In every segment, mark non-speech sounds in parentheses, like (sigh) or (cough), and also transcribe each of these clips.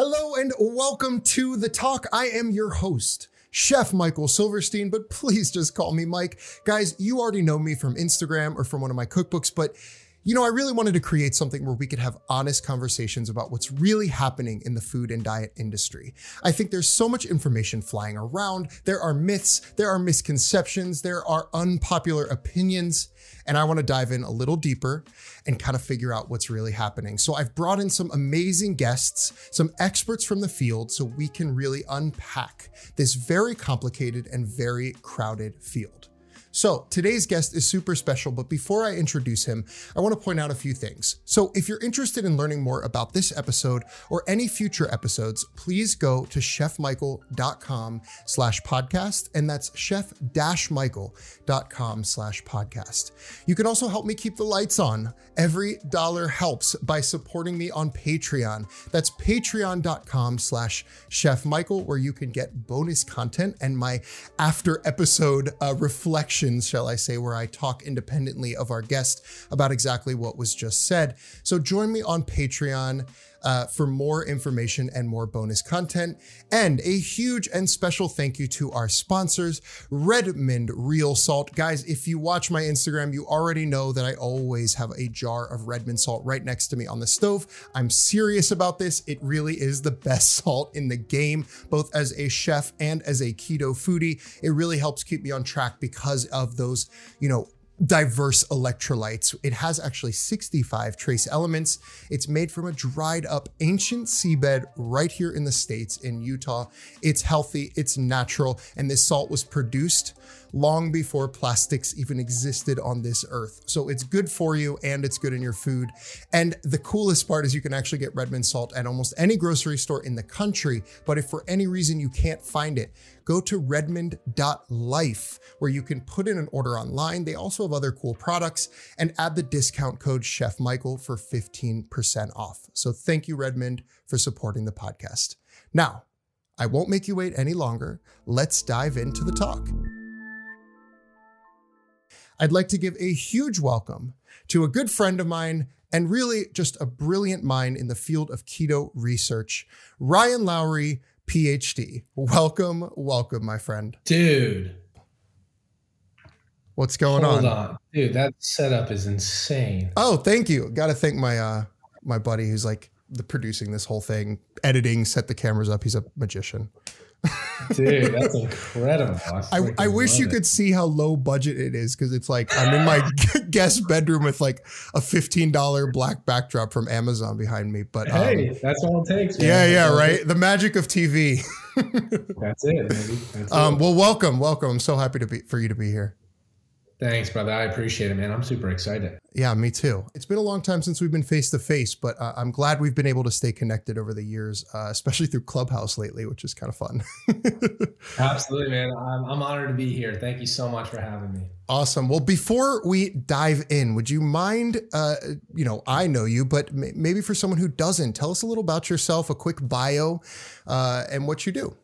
Hello and welcome to the talk. I am your host, Chef Michael Silverstein, but please just call me Mike. Guys, you already know me from Instagram or from one of my cookbooks, but you know, I really wanted to create something where we could have honest conversations about what's really happening in the food and diet industry. I think there's so much information flying around. There are myths, there are misconceptions, there are unpopular opinions, and I want to dive in a little deeper and kind of figure out what's really happening. So I've brought in some amazing guests, some experts from the field, so we can really unpack this very complicated and very crowded field. So today's guest is super special, but before I introduce him, I want to point out a few things. So if you're interested in learning more about this episode or any future episodes, please go to chefmichael.com slash podcast, and that's chef-michael.com slash podcast. You can also help me keep the lights on. Every dollar helps by supporting me on Patreon. That's patreon.com slash chefmichael, where you can get bonus content and my after episode uh, reflection shall I say, where I talk independently of our guest about exactly what was just said. So join me on Patreon uh, for more information and more bonus content. And a huge and special thank you to our sponsors, Redmond Real Salt. Guys, if you watch my Instagram, you already know that I always have a jar of Redmond salt right next to me on the stove. I'm serious about this. It really is the best salt in the game, both as a chef and as a keto foodie. It really helps keep me on track because of those, you know, diverse electrolytes. It has actually 65 trace elements. It's made from a dried up ancient seabed right here in the States in Utah. It's healthy, it's natural, and this salt was produced long before plastics even existed on this earth. So it's good for you and it's good in your food. And the coolest part is you can actually get Redmond salt at almost any grocery store in the country. But if for any reason you can't find it, go to redmond.life where you can put in an order online. They also have other cool products and add the discount code Chef Michael for 15% off. So thank you, Redmond, for supporting the podcast. Now, I won't make you wait any longer. Let's dive into the talk. I'd like to give a huge welcome to a good friend of mine and really just a brilliant mind in the field of keto research, Ryan Lowery, PhD. Welcome, welcome, my friend. Dude. What's going Hold on? on. Dude, that setup is insane. Oh, thank you. Got to thank my uh my buddy who's like the producing this whole thing, editing, set the cameras up. He's a magician. Dude, that's incredible. I, (laughs) I, I wish you it. could see how low budget it is because it's like I'm in my (laughs) (laughs) guest bedroom with like a $15 black backdrop from Amazon behind me. But um, Hey, that's all it takes. man. yeah, yeah, right. The magic of TV. That's it, baby. That's Um, it. well, welcome, welcome. I'm so happy to be for you to be here. Thanks, brother. I appreciate it, man. I'm super excited. Yeah, me too. It's been a long time since we've been face to face, but uh, I'm glad we've been able to stay connected over the years, uh, especially through Clubhouse lately, which is kind of fun. (laughs) Absolutely, man. I'm, I'm honored to be here. Thank you so much for having me. awesome. Well, before we dive in, would you mind? Uh, you know, I know you, but maybe for someone who doesn't, tell us a little about yourself, a quick bio, uh, and what you do.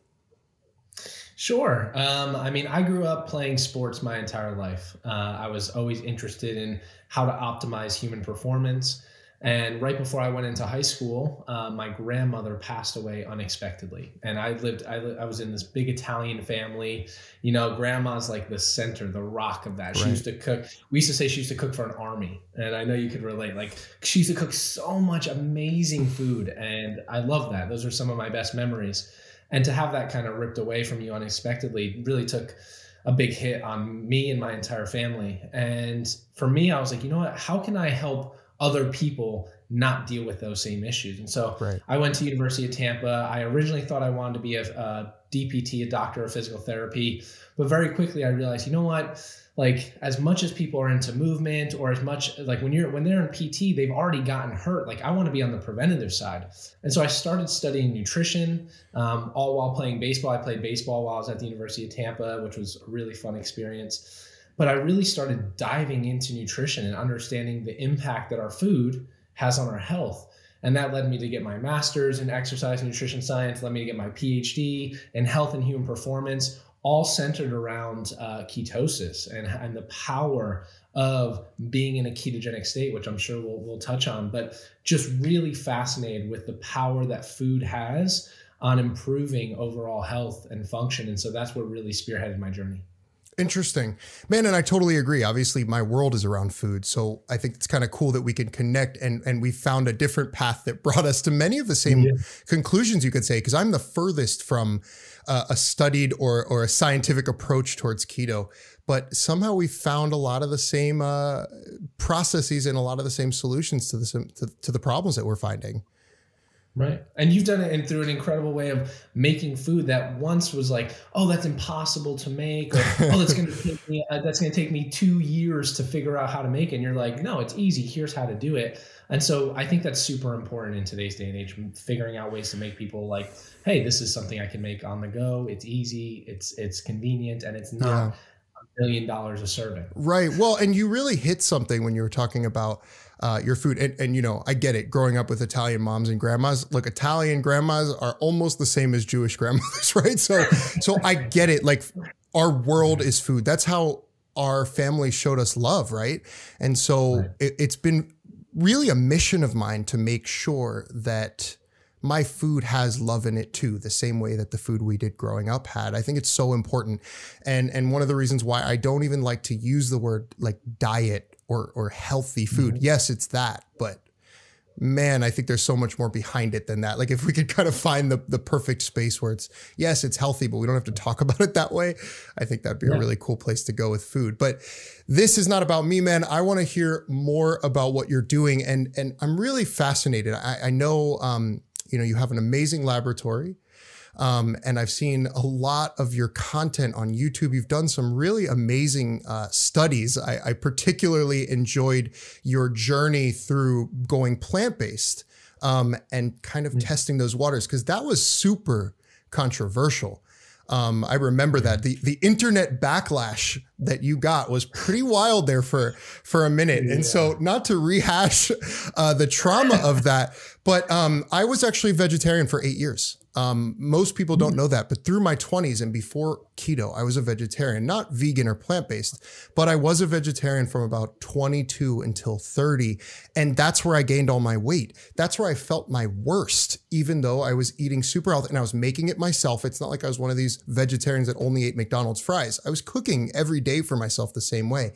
Sure. Um, I mean, I grew up playing sports my entire life. Uh, I was always interested in how to optimize human performance. And right before I went into high school, uh, my grandmother passed away unexpectedly. And I lived, I, li- I was in this big Italian family. You know, grandma's like the center, the rock of that. She used to cook. We used to say she used to cook for an army. And I know you could relate. Like, she used to cook so much amazing food. And I love that. Those are some of my best memories and to have that kind of ripped away from you unexpectedly really took a big hit on me and my entire family. And for me i was like you know what? How can i help other people not deal with those same issues? And so Right. i went to university of tampa. I originally thought i wanted to be a, a dpt a doctor of physical therapy but very quickly i realized you know what like as much as people are into movement or as much like when you're when they're in pt they've already gotten hurt. Like i want to be on the preventative side. And so i started studying nutrition um, all while playing baseball. I played baseball while i was at the university of tampa which was a really fun experience. But i really started diving into nutrition and understanding the impact that our food has on our health. And that led me to get my master's in exercise and nutrition science led me to get my phd in health and human performance all centered around uh, ketosis and, and the power of being in a ketogenic state, which I'm sure we'll, we'll touch on, but just really fascinated with the power that food has on improving overall health and function. And so that's what really spearheaded my journey. Interesting. Man, and I totally agree. Obviously, my world is around food. So I think it's kind of cool that we can connect and, and we found a different path that brought us to many of the same yeah. conclusions, you could say, because I'm the furthest from uh, a studied or, or a scientific approach towards keto. But somehow we found a lot of the same uh, processes and a lot of the same solutions to the, to, to the problems that we're finding. Right. And you've done it in, through an incredible way of making food that once was like, oh, that's impossible to make, or (laughs) oh, that's going to take me uh, that's going to take me two years to figure out how to make it. And you're like, no, it's easy. Here's how to do it. And so I think that's super important in today's day and age, figuring out ways to make people like, hey, this is something I can make on the go. It's easy. It's it's convenient, and it's not. Yeah. A Million dollars a serving. Right. Well, and you really hit something when you were talking about uh, your food. And, and, you know, I get it. Growing up with Italian moms and grandmas, look, Italian grandmas are almost the same as Jewish grandmothers, (laughs) right? So, so I get it. Like our world is food. That's how our family showed us love, right? And so right. It, it's been really a mission of mine to make sure that my food has love in it too, the same way that the food we did growing up had. I think it's so important. And and one of the reasons why I don't even like to use the word like diet or or healthy food. Mm-hmm. Yes, it's that, but man, I think there's so much more behind it than that. Like if we could kind of find the the perfect space where it's yes, it's healthy, but we don't have to talk (laughs) about it that way. I think that'd be yeah. a really cool place to go with food. But this is not about me, man. I want to hear more about what you're doing, and and I'm really fascinated. I, I know, um, you know, you have an amazing laboratory. Um, and I've seen a lot of your content on YouTube. You've done some really amazing uh, studies. I, I, particularly enjoyed your journey through going plant based um, and kind of mm-hmm. testing those waters because that was super controversial. Um, I remember that the the internet backlash that you got was pretty wild there for for a minute, yeah. and so not to rehash uh, the trauma of that, but um, I was actually vegetarian for eight years. Um, most people don't know that, but through my 20s and before keto, I was a vegetarian, not vegan or plant based, but I was a vegetarian from about 22 until 30. And that's where I gained all my weight. That's where I felt my worst, even though I was eating super healthy and I was making it myself. It's not like I was one of these vegetarians that only ate McDonald's fries. I was cooking every day for myself the same way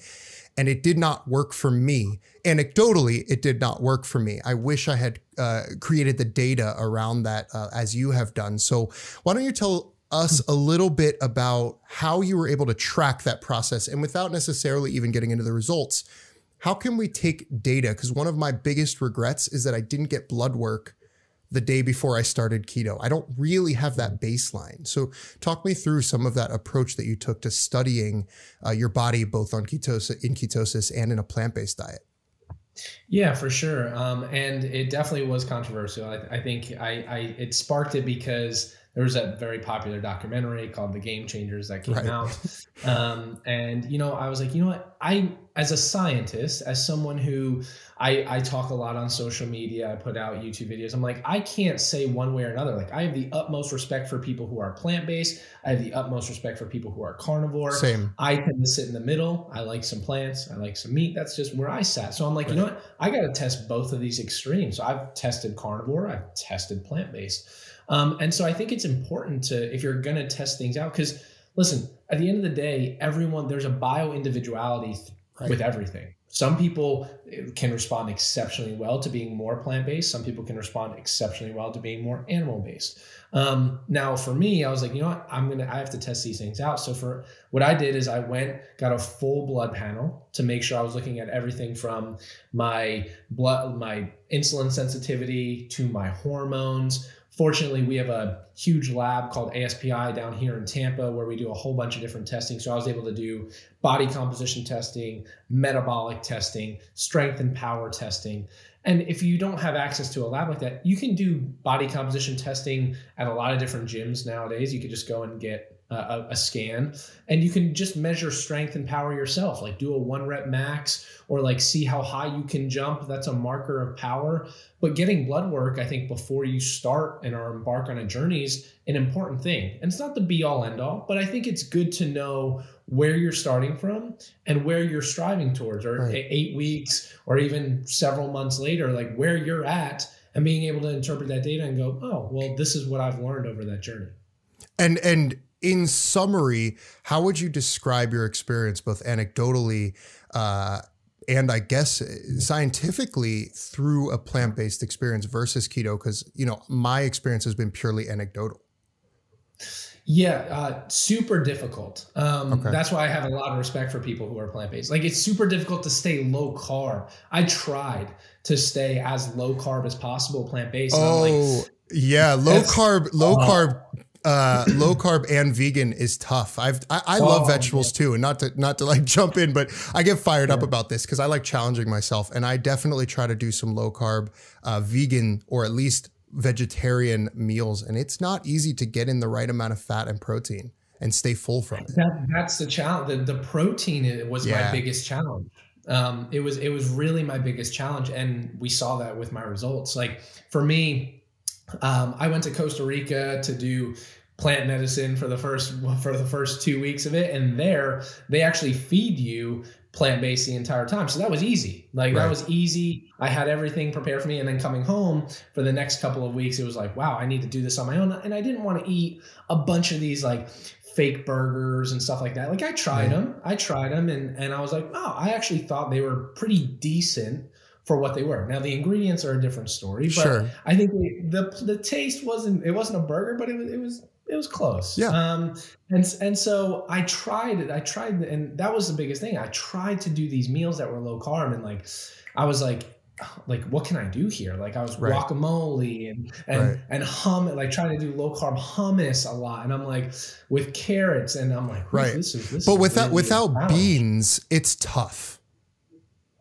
and it did not work for me. Anecdotally, it did not work for me. I wish I had uh, created the data around that uh, as you have done. So, why don't you tell us a little bit about how you were able to track that process and without necessarily even getting into the results? How can we take data? Because one of my biggest regrets is that I didn't get blood work the day before I started keto. I don't really have that baseline. So, talk me through some of that approach that you took to studying uh, your body both on ketosis, in ketosis, and in a plant based diet. Yeah, for sure. Um, and it definitely was controversial. I, I think I, I, it sparked it because there was that very popular documentary called The Game Changers that came right. out. Um, and, you know, I was like, you know what? I, as a scientist, as someone who I, I talk a lot on social media, I put out YouTube videos, I'm like, I can't say one way or another. Like, I have the utmost respect for people who are plant based, I have the utmost respect for people who are carnivore. Same. I tend to sit in the middle. I like some plants, I like some meat. That's just where I sat. So I'm like, right. you know what? I got to test both of these extremes. So I've tested carnivore, I've tested plant based. Um, and so I think it's important to, if you're going to test things out, because listen, at the end of the day, everyone, there's a bio individuality right. with everything. Some people eh, can respond exceptionally well to being more plant based. Some people can respond exceptionally well to being more animal based. Um, now, for me, I was like, you know what? I'm gonna. I have to test these things out. So for what I did is I went, got a full blood panel to make sure I was looking at everything from my blood, my insulin sensitivity to my hormones Fortunately, we have a huge lab called ASPI down here in Tampa where we do a whole bunch of different testing. So I was able to do body composition testing, metabolic testing, strength and power testing. And if you don't have access to a lab like that, you can do body composition testing at a lot of different gyms nowadays. You could just go and get a, a, scan and you can just measure strength and power yourself like do a one rep max or like see how high you can jump. That's a marker of power. But getting blood work i think before you start and are embark on a journey is an important thing. And it's not the be all end all but i think it's good to know where you're starting from and where you're striving towards or right. eight weeks or even several months later like where you're at and being able to interpret that data and go oh well this is what i've learned over that journey. And and in summary, how would you describe your experience, both anecdotally uh, and I guess scientifically, through a plant based experience versus keto? Because you know my experience has been purely anecdotal. Yeah, uh, super difficult. Um, okay. That's why I have a lot of respect for people who are plant based. Like it's super difficult to stay low carb. I tried to stay as low carb as possible plant based. Oh, like, yeah, low carb, low uh, carb uh, low carb and vegan is tough. I've I, I love oh, vegetables yeah. too, and not to not to like (laughs) jump in, but I get fired yeah. up about this because I like challenging myself, and I definitely try to do some low carb, uh, vegan, or at least vegetarian meals, and it's not easy to get in the right amount of fat and protein and stay full from it. That, that's the challenge. The, the protein was yeah. my biggest challenge. Um, it was it was really my biggest challenge, and we saw that with my results. Like for me, um, I went to Costa Rica to do plant medicine for the first for the first two weeks of it, and there they actually feed you plant based the entire time. So that was easy. Like right. that was easy. I had everything prepared for me, and then coming home for the next couple of weeks, it was like, wow, I need to do this on my own. And I didn't want to eat a bunch of these like fake burgers and stuff like that. Like I tried them, I tried them, and and I was like, oh, I actually thought they were pretty decent for what they were. Now the ingredients are a different story, but sure. I think the, the, the taste wasn't it wasn't a burger, but it was it was it was close. Yeah. Um, and and so I tried it. I tried, and that was the biggest thing. I tried to do these meals that were low carb, and like I was like, like what can I do here? Like I was right. guacamole and and right. and hum like trying to do low carb hummus a lot, and I'm like with carrots, and I'm like, right. This is, this but without really without beans, it's tough.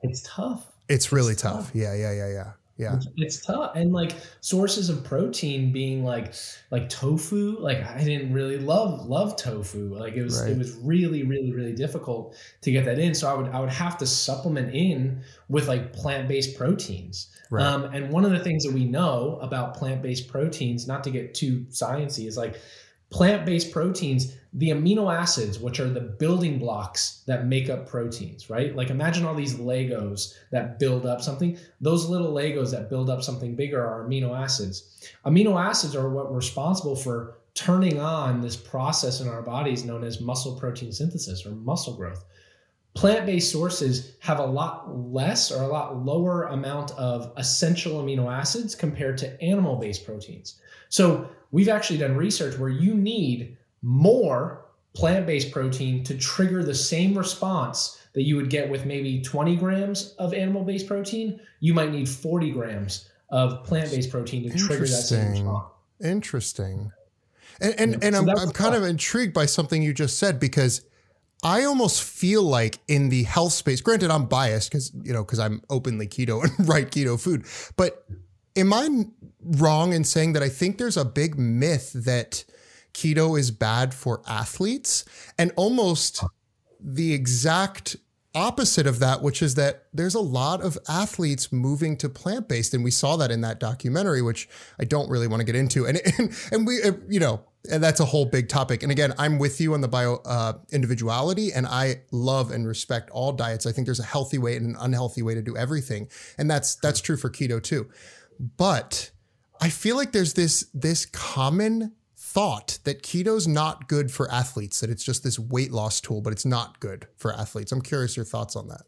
It's tough. It's really it's tough. tough. Yeah, yeah, yeah, yeah. Yeah. It's, it's, tough. And like sources of protein being like like tofu, like I didn't really love love tofu. Like it was right. it was really, really, really difficult to get that in. So I would I would have to supplement in with like plant-based proteins. Right. Um, and one of the things that we know about plant-based proteins, not to get too sciencey, is like plant-based proteins the amino acids which are the building blocks that make up proteins right? Like imagine all these legos that build up something. Those little legos that build up something bigger are amino acids. Amino acids are what responsible for turning on this process in our bodies known as muscle protein synthesis or muscle growth plant-based sources have a lot less or a lot lower amount of essential amino acids compared to animal-based proteins. So we've actually done research where you need more plant-based protein to trigger the same response that you would get with maybe 20 grams of animal-based protein. You might need 40 grams of plant-based protein to trigger that same response. Interesting. And and, yeah. and so i'm, I'm kind of intrigued by something you just said because I almost feel like in the health space, granted, I'm biased because, you know, because I'm openly keto and (laughs) write keto food, but am I wrong in saying that I think there's a big myth that keto is bad for athletes? And almost the exact opposite of that, which is that there's a lot of athletes moving to plant based, and we saw that in that documentary, which I don't really want to get into. And (laughs) and, and we, uh, you know, and that's a whole big topic. And again, I'm with you on the bio uh, individuality, and I love and respect all diets. I think there's a healthy way and an unhealthy way to do everything, and that's that's true for keto too. But I feel like there's this this common thought that keto's not good for athletes, that it's just this weight loss tool, but it's not good for athletes. I'm curious your thoughts on that.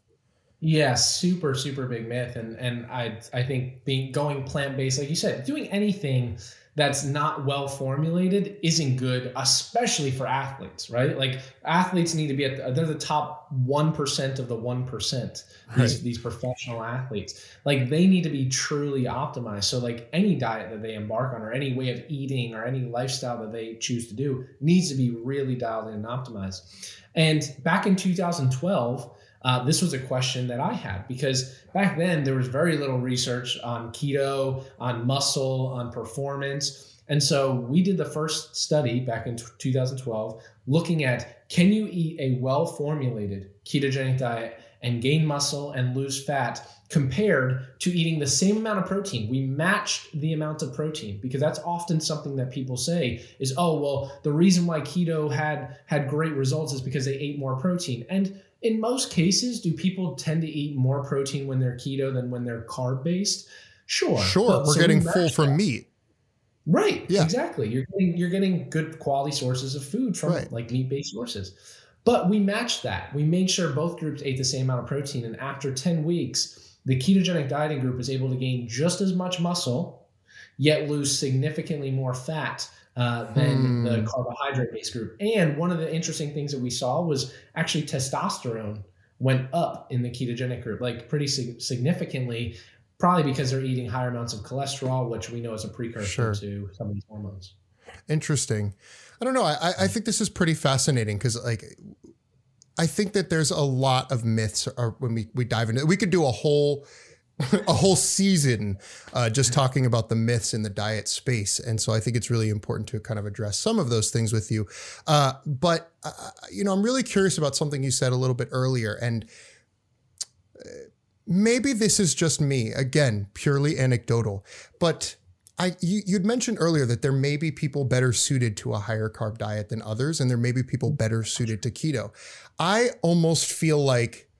Yeah, super, super big myth. And and I I think being going plant based, like you said, doing anything that's not well formulated isn't good, especially for athletes, right? Like athletes need to be at the, they're the top 1% of the 1%, these, right. these professional athletes. Like they need to be truly optimized. So like any diet that they embark on or any way of eating or any lifestyle that they choose to do needs to be really dialed in and optimized. And back in 2012, uh, this was a question that I had because back then there was very little research on keto, on muscle, on performance. And so we did the first study back in 2012 looking at can you eat a well formulated ketogenic diet and gain muscle and lose fat compared to eating the same amount of protein. We matched the amount of protein because that's often something that people say is, oh, well, the reason why keto had had great results is because they ate more protein. And in most cases, do people tend to eat more protein when they're keto than when they're carb based? Sure. Sure. But, We're so getting full from meat. Right. Yeah. Exactly. You're getting you're getting good quality sources of food from right. like meat based sources. But we matched that. We made sure both groups ate the same amount of protein. And after 10 weeks, the ketogenic dieting group was able to gain just as much muscle, yet lose significantly more fat uh, than hmm. the carbohydrate based group. And one of the interesting things that we saw was actually testosterone went up in the ketogenic group, like pretty sig- significantly, probably because they're eating higher amounts of cholesterol, which we know is a precursor sure. to some of these hormones. Interesting. I don't know. I, I think this is pretty fascinating because like I think that there's a lot of myths when we, we dive into it. We could do a whole (laughs) a whole season uh, just talking about the myths in the diet space. And so I think it's really important to kind of address some of those things with you. Uh, but, uh, you know, I'm really curious about something you said a little bit earlier. And uh, maybe this is just me, again, purely anecdotal, but I you, would mentioned earlier that there may be people better suited to a higher carb diet than others, and there may be people better suited to keto. I almost feel like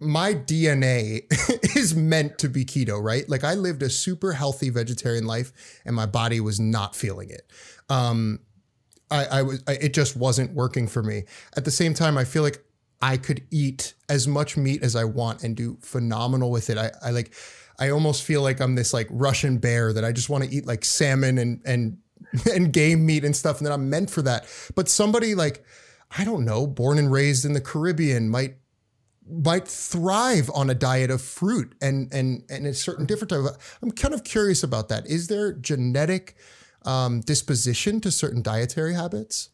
my DNA (laughs) is meant to be keto, right? Like I lived a super healthy vegetarian life, and my body was not feeling it. Um, I, I was, I, it just wasn't working for me. At the same time, I feel like I could eat as much meat as I want and do phenomenal with it. I, I like I almost feel like I'm this like Russian bear that I just want to eat like salmon and and (laughs) and game meat and stuff, and that I'm meant for that. But somebody like I don't know, born and raised in the Caribbean might might thrive on a diet of fruit and and and a certain different type of. I'm kind of curious about that. Is there genetic um, disposition to certain dietary habits?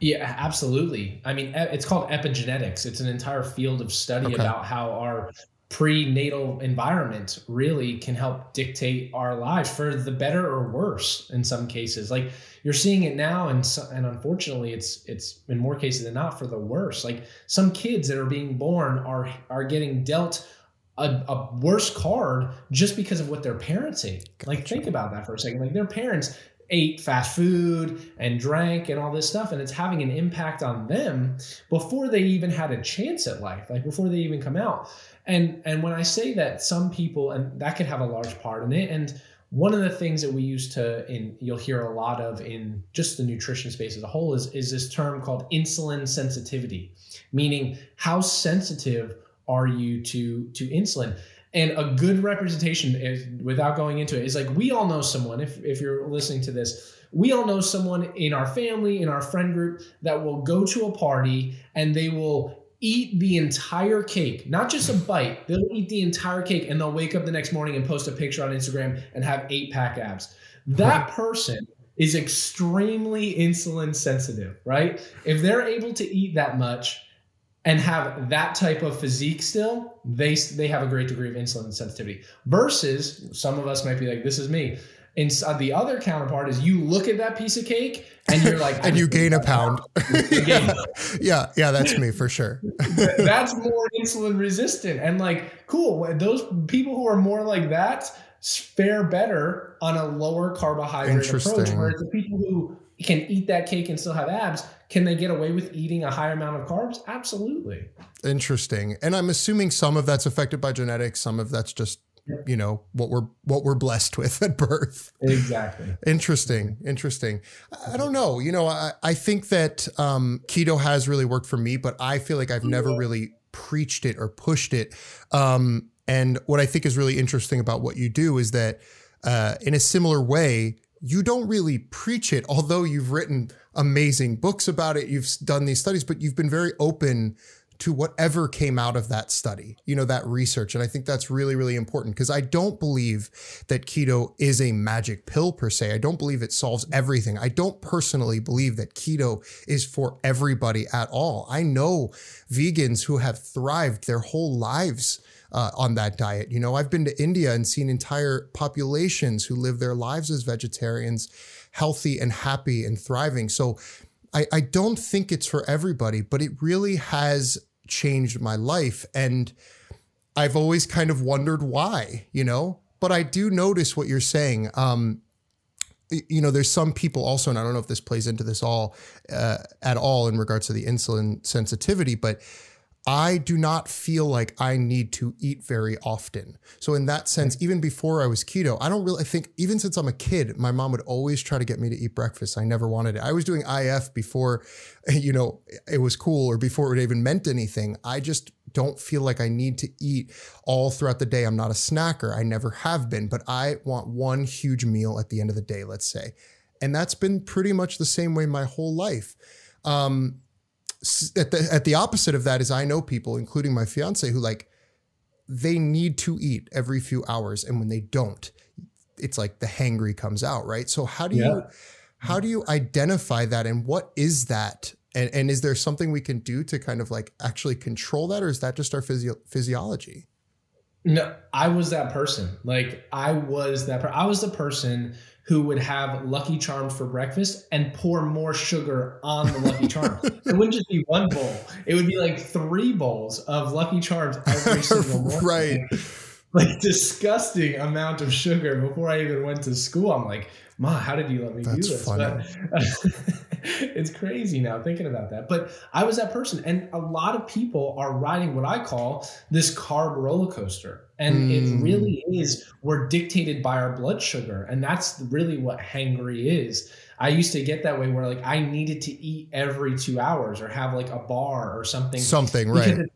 Yeah, absolutely. I mean, it's called epigenetics. It's an entire field of study okay. about how our prenatal environment really can help dictate our lives for the better or worse in some cases. Like you're seeing it now and so, and unfortunately it's it's in more cases than not for the worse. Like some kids that are being born are are getting dealt a, a worse card just because of what their parents ate gotcha. like think about that for a second. Like their parents ate fast food and drank and all this stuff and it's having an impact on them before they even had a chance at life like before they even come out. And and when i say that some people and that could have a large part in it and one of the things that we used to in you'll hear a lot of in just the nutrition space as a whole is is this term called insulin sensitivity meaning how sensitive are you to to insulin and a good representation, is, without going into it, is like we all know someone, if, if you're listening to this, we all know someone in our family, in our friend group that will go to a party and they will eat the entire cake, not just a bite. They'll eat the entire cake and they'll wake up the next morning and post a picture on Instagram and have eight pack abs. That person is extremely insulin sensitive, right? If they're able to eat that much, and have that type of physique still, they they have a great degree of insulin sensitivity. Versus some of us might be like, this is me. And uh, the other counterpart is you look at that piece of cake and you're like, (laughs) and (laughs) you gain a pound. yeah. (laughs) yeah, yeah, that's me for sure. that's more insulin resistant. And like, cool. Those people who are more like that fare better on a lower carbohydrate approach. Whereas the people who can eat that cake and still have abs, can they get away with eating a higher amount of carbs? Absolutely. Interesting. And I'm assuming some of that's affected by genetics, some of that's just you know what we're what we're blessed with at birth. Exactly. Interesting. Interesting. I don't know. You know i, I think that um, keto has really worked for me but i feel like i've never really preached it or pushed it. Um, and what i think is really interesting about what you do is that uh, in a similar way you don't really preach it, although you've written amazing books about it, you've done these studies, but you've been very open to whatever came out of that study, you know, that research. And I think that's really, really important because I don't believe that keto is a magic pill per se. I don't believe it solves everything. I don't personally believe that keto is for everybody at all. I know vegans who have thrived their whole lives uh, on that diet. You know, I've been to India and seen entire populations who live their lives as vegetarians, healthy and happy and thriving. So I, I don't think it's for everybody, but it really has changed my life. And I've always kind of wondered why, you know, but I do notice what you're saying. Um, you know, there's some people also, and I don't know if this plays into this all uh, at all in regards to the insulin sensitivity, but I do not feel like I need to eat very often. So in that sense, even before I was keto, I don't really I think even since I'm a kid, my mom would always try to get me to eat breakfast. I never wanted it. I was doing IF before, (laughs) you know, it was cool or before it even meant anything. I just don't feel like I need to eat all throughout the day. I'm not a snacker. I never have been, but I want one huge meal at the end of the day, let's say. And that's been pretty much the same way my whole life. Um, at the at the opposite of that is I know people, including my fiance, who like they need to eat every few hours, and when they don't, it's like the hangry comes out, right? So how do yeah. you how do you identify that, and what is that? And, and is there something we can do to kind of like actually control that, or is that just our physio- physiology? No, I was that person. Like I was that. Per- I was the person who would have Lucky Charms for breakfast and pour more sugar on the Lucky Charms. (laughs) it wouldn't just be one bowl; it would be like three bowls of Lucky Charms every single morning. (laughs) right. Like disgusting amount of sugar before I even went to school. I'm like, Ma, how did you let me That's do this? Funny. But, (laughs) it's crazy now thinking about that. But I was that person. And a lot of people are riding what I call this carb roller coaster. And mm. it really is, we're dictated by our blood sugar. And that's really what hangry is. I used to get that way where like I needed to eat every two hours or have like a bar or something. Something, right. It,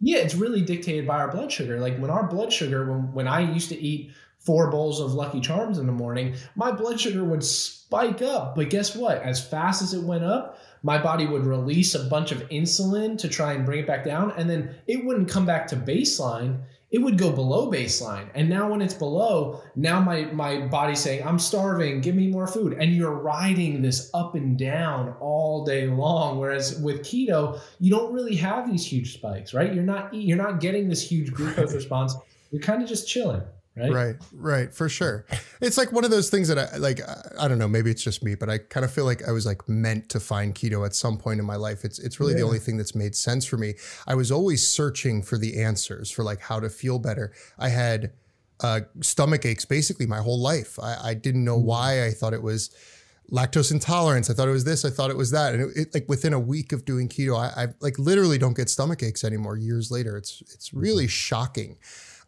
yeah, it's really dictated by our blood sugar. Like when our blood sugar, when, when I used to eat four bowls of Lucky Charms in the morning, my blood sugar would spike up. But guess what? As fast as it went up, my body would release a bunch of insulin to try and bring it back down. And then it wouldn't come back to baseline. It would go below baseline. And now when it's below, now my, my body's saying, I'm starving, give me more food. And you're riding this up and down all day long. Whereas with keto, you don't really have these huge spikes, right? You're not you're not getting this huge glucose (laughs) response. You're kind of just chilling. Right? right right for sure it's like one of those things that i like i don't know maybe it's just me but i kind of feel like i was like meant to find keto at some point in my life it's it's really yeah. the only thing that's made sense for me i was always searching for the answers for like how to feel better i had uh, stomach aches basically my whole life I, I didn't know mm. why i thought it was lactose intolerance. I thought it was this. I thought it was that. And it, it, like within a week of doing keto, I, I, like literally don't get stomach aches anymore. Years later, it's it's really mm-hmm. shocking.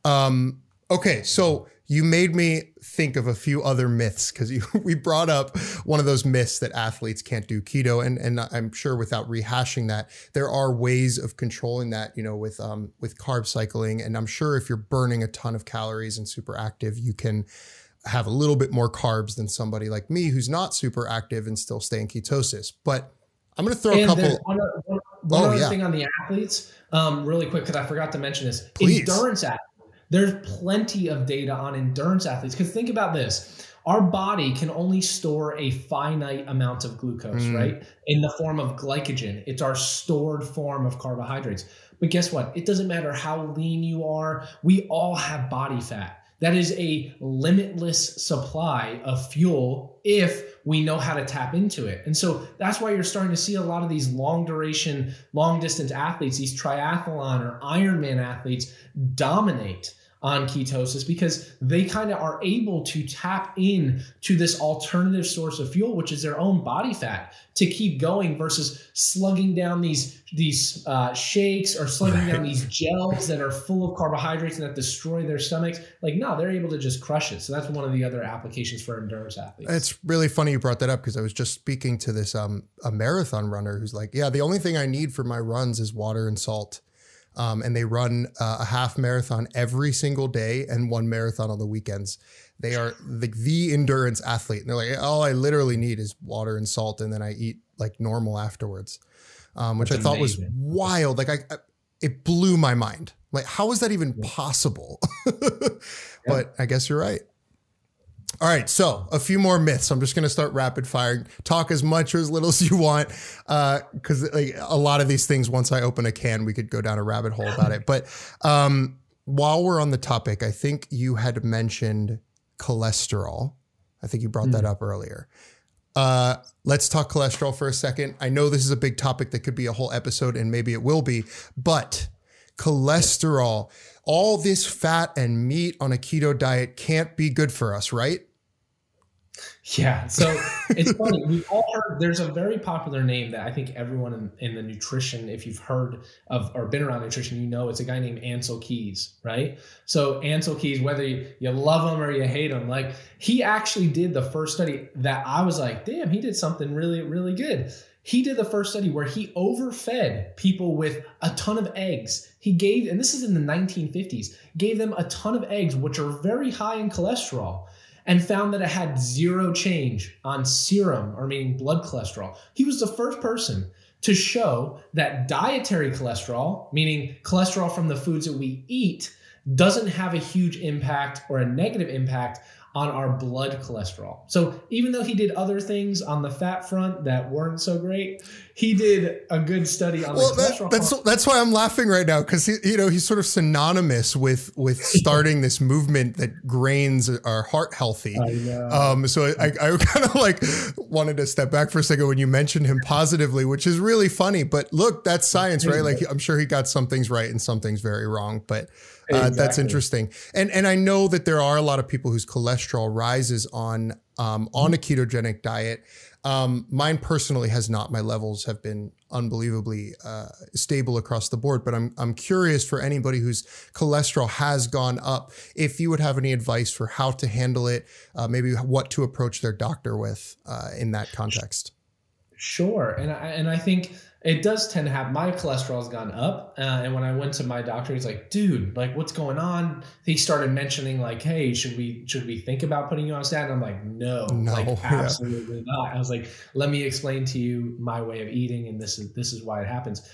Um, Okay, so you made me think of a few other myths because (laughs) we brought up one of those myths that athletes can't do keto, and and I'm sure without rehashing that, there are ways of controlling that, you know, with um with carb cycling, and I'm sure if you're burning a ton of calories and super active, you can have a little bit more carbs than somebody like me who's not super active and still stay in ketosis. But I'm going to throw and a couple. One, one, one oh, other yeah. thing on the athletes, um, really quick, because I forgot to mention this. Please. Endurance athletes there's plenty of data on endurance athletes. Because think about this our body can only store a finite amount of glucose, mm. right? In the form of glycogen. It's our stored form of carbohydrates. But guess what? It doesn't matter how lean you are, we all have body fat. That is a limitless supply of fuel if we know how to tap into it. And so that's why you're starting to see a lot of these long duration, long distance athletes, these triathlon or Ironman athletes dominate on ketosis because they kind of are able to tap in to this alternative source of fuel which is their own body fat to keep going versus slugging down these these uh, shakes or slugging down these gels that are full of carbohydrates and that destroy their stomachs. Like no they're able to just crush it. So that's one of the other applications for endurance athletes. It's really funny you brought that up because i was just speaking to this um a marathon runner who's like yeah the only thing i need for my runs is water and salt um, and they run uh, a half marathon every single day and one marathon on the weekends. They are the, the endurance athlete. And they're like, all I literally need is water and salt, and then I eat like normal afterwards, um, which That's I thought amazing. was wild. Like I, it blew my mind. Like, how is that even possible? (laughs) but I guess you're right. All right, so a few more myths. I'm just going to start rapid firing. Talk as much or as little (laughs) as you want, because uh, like a lot of these things, once I open a can, we could go down a rabbit hole about it. But um, while we're on the topic, I think you had mentioned cholesterol. I think you brought mm. that hmm. up earlier. Uh, let's talk cholesterol for a second. I know this is a big topic that could be a whole episode, and maybe it will be, but cholesterol, all this fat and meat on a keto diet can't be good for us, right? Yeah. So (laughs) it's funny. We've all heard there's a very popular name that I think everyone in, in, the nutrition, if you've heard of or been around nutrition, you know it's a guy named Ancel Keys, right? So Ancel Keys, whether you, you love him or you hate him, like he actually did the first study that I was like, damn, he did something really, really good. He did the first study where he overfed people with a ton of eggs. He gave, and this is in the 1950s, gave them a ton of eggs, which are very high in cholesterol and found that it had zero change on serum, or meaning blood cholesterol. He was the first person to show that dietary cholesterol, meaning cholesterol from the foods that we eat, doesn't have a huge impact or a negative impact on our blood cholesterol. So even though he did other things on the fat front that weren't so great, he did a good study on well, the cholesterol. That's that's why I'm laughing right now because you know he's sort of synonymous with with (laughs) starting this movement that grains are heart healthy. Um, so I, I kind of like wanted to step back for a second when you mentioned him positively, which is really funny. But look, that's science, right? Like I'm sure he got some things right and some things very wrong, but. Uh, exactly. That's interesting, and and I know that there are a lot of people whose cholesterol rises on um, on a ketogenic diet. Um, mine personally has not. My levels have been unbelievably uh, stable across the board. But I'm I'm curious for anybody whose cholesterol has gone up, if you would have any advice for how to handle it, uh, maybe what to approach their doctor with uh, in that context. Sure, and I, and I think it does tend to have my cholesterol has gone up uh, and when i went to my doctor he's like dude like what's going on? He started mentioning like hey should we should we think about putting you on statin i'm like no, no like absolutely yeah. not. I was like let me explain to you my way of eating and this is this is why it happens.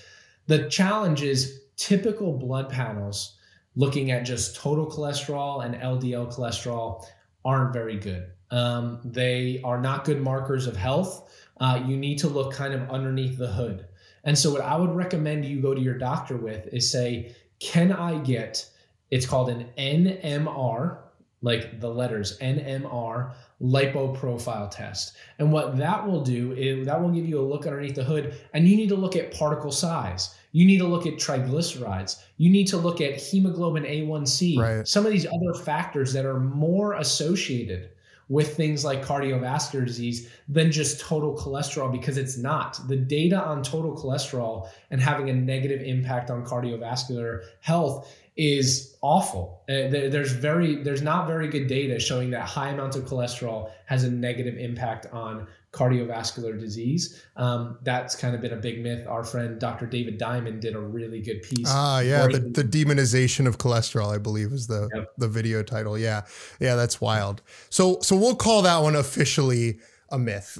The challenge is typical blood panels looking at just total cholesterol and ldl cholesterol aren't very good. Um, they are not good markers of health. Uh, you need to look kind of underneath the hood and so, what I would recommend you go to your doctor with is say, Can I get, it's called an NMR, like the letters NMR lipoprofile test. And what that will do is that will give you a look underneath the hood, and you need to look at particle size. You need to look at triglycerides. You need to look at hemoglobin A1C. Right. Some of these other factors that are more associated with things like cardiovascular disease than just total cholesterol because it's not. The data on total cholesterol and having a negative impact on cardiovascular health is awful. Uh, there's very there's not very good data showing that high amounts of cholesterol has a negative impact on cardiovascular disease. Um, that's kind of been a big myth. Our friend Dr. David Diamond did a really good piece. Ah, yeah, the, the demonization of cholesterol, I believe, is the yep. the video title. Yeah, yeah, that's wild. So so we'll call that one officially a myth.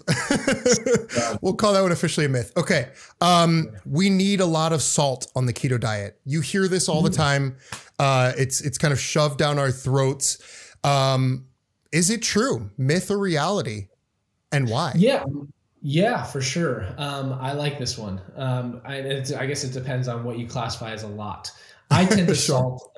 (laughs) we'll call that one officially a myth. Okay. Um, we need a lot of salt on the keto diet. You hear this all the mm. time. Uh, it's it's kind of shoved down our throats. Um, is it true? Myth or reality? and why? Yeah. Yeah, for sure. Um, I like this one. Um, I, I, guess it depends on what you classify as a lot. I tend to (laughs) sure. salt.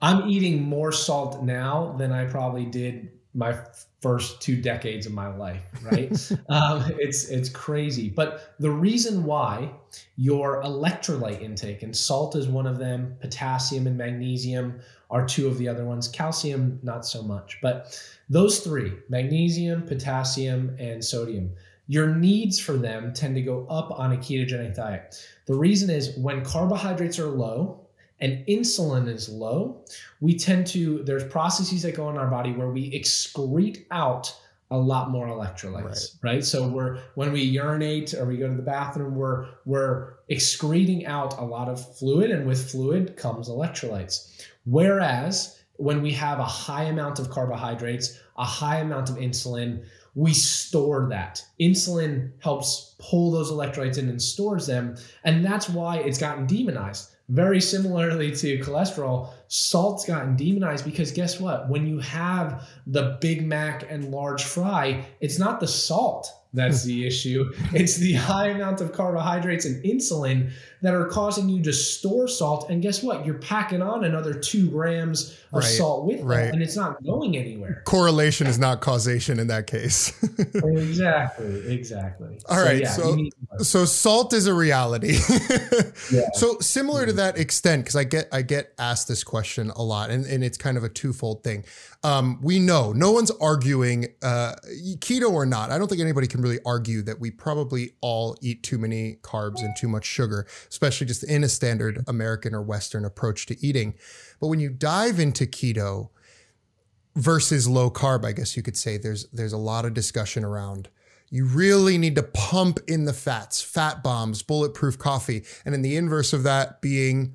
I'm eating more salt now than I probably did my first two decades of my life. (laughs) Right? um, it's it's crazy. But the reason why your electrolyte intake and salt is one of them, potassium and magnesium are two of the other ones. Calcium, not so much, but those three magnesium, potassium, and sodium your needs for them tend to go up on a ketogenic diet. The reason is when carbohydrates are low and insulin is low, we tend to, there's processes that go in our body where we excrete out a lot more electrolytes, right. right? So we're when we urinate or we go to the bathroom, we're we're excreting out a lot of fluid, and with fluid comes electrolytes. Whereas when we have a high amount of carbohydrates, a high amount of insulin, we store that. Insulin helps pull those electrolytes in and stores them. And that's why it's gotten demonized. Very similarly to cholesterol, salt's gotten demonized because guess what? When you have the Big Mac and large fry, it's not the salt that's the (laughs) issue. It's the high amount of carbohydrates and insulin that are causing you to store salt. And guess what? You're packing on another two grams of right, salt with right. that, and it's not going anywhere. Correlation is not causation in that case. (laughs) exactly. Exactly. All so, right. Yeah, so, so salt is a reality. (laughs) yeah. So similar to that extent, because I get I get asked this question a lot, and, and it's kind of a twofold thing. Um, we know no one's arguing uh, keto or not. I don't think anybody can really argue that we probably all eat too many carbs and too much sugar, especially just in a standard American or Western approach to eating. But when you dive into keto versus low carb, I guess you could say there's there's a lot of discussion around you really need to pump in the fats, fat bombs, bulletproof coffee. And in the inverse of that being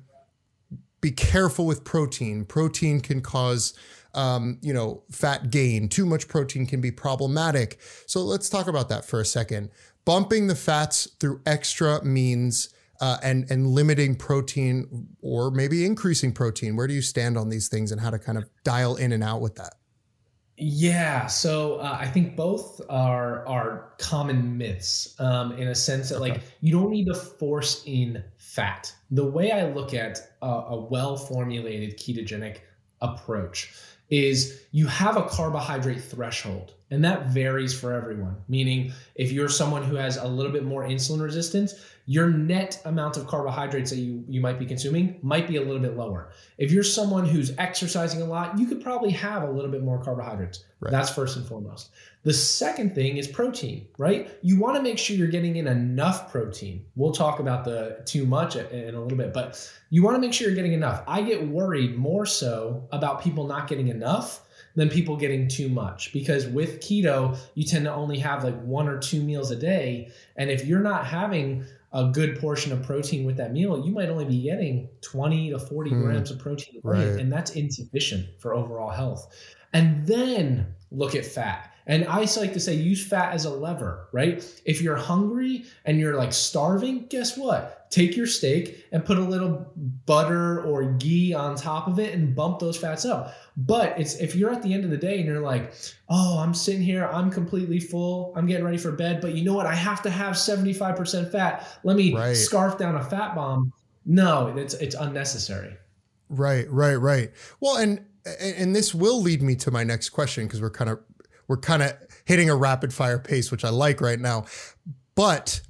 be careful with protein. Protein can cause um, you know, fat gain. Too much protein can be problematic. So let's talk about that for a second. Bumping the fats through extra means uh, and and limiting protein or maybe increasing protein. Where do you stand on these things and how to kind of dial in and out with that? Yeah, so uh, I think both are are common myths um, in a sense that okay. like you don't need to force in fat. The way I look at a, a well formulated ketogenic approach is you have a carbohydrate threshold and that varies for everyone. Meaning if you're someone who has a little bit more insulin resistance your net amount of carbohydrates that you, you might be consuming might be a little bit lower. If you're someone who's exercising a lot you could probably have a little bit more carbohydrates. Right. that's first and foremost. The second thing is protein right? You want to make sure you're getting in enough protein. We'll talk about the too much in a little bit but you want to make sure you're getting enough. I get worried more so about people not getting enough than people getting too much. Because with keto you tend to only have like one or two meals a day. And if you're not having a good portion of protein with that meal you might only be getting 20 to 40 mm, grams of protein right. and that's insufficient for overall health. And then look at fat and I like to say use fat as a lever, right? If you're hungry and you're like starving, guess what? Take your steak and put a little butter or ghee on top of it and bump those fats up. But it's if you're at the end of the day and you're like, oh, I'm sitting here, I'm completely full, I'm getting ready for bed, but you know what? I have to have 75% fat. Let me right. scarf down a fat bomb. No, it's it's unnecessary. Right, right, right. Well, and and this will lead me to my next question because we're kind of we're kind of hitting a rapid fire pace, which I like right now. But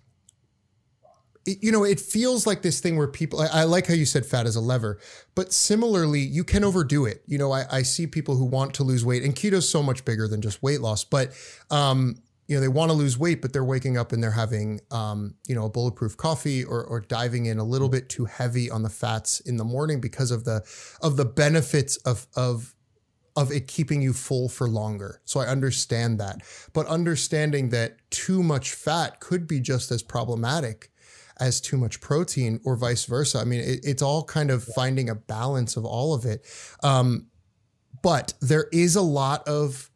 you know, it feels like this thing where people, I, I, like how you said fat as a lever, but similarly, you can overdo it. You know, I, I see people who want to lose weight, and keto's so much bigger than just weight loss, but, um, you know, they want to lose weight, but they're waking up and they're having, um, you know, a bulletproof coffee or, or diving in a little bit too heavy on the fats in the morning because of the, of the benefits of, of of it keeping you full for longer. So I understand that. But understanding that too much fat could be just as problematic as too much protein or vice versa. I mean, it, it's all kind of finding a balance of all of it. Um, but there is a lot of,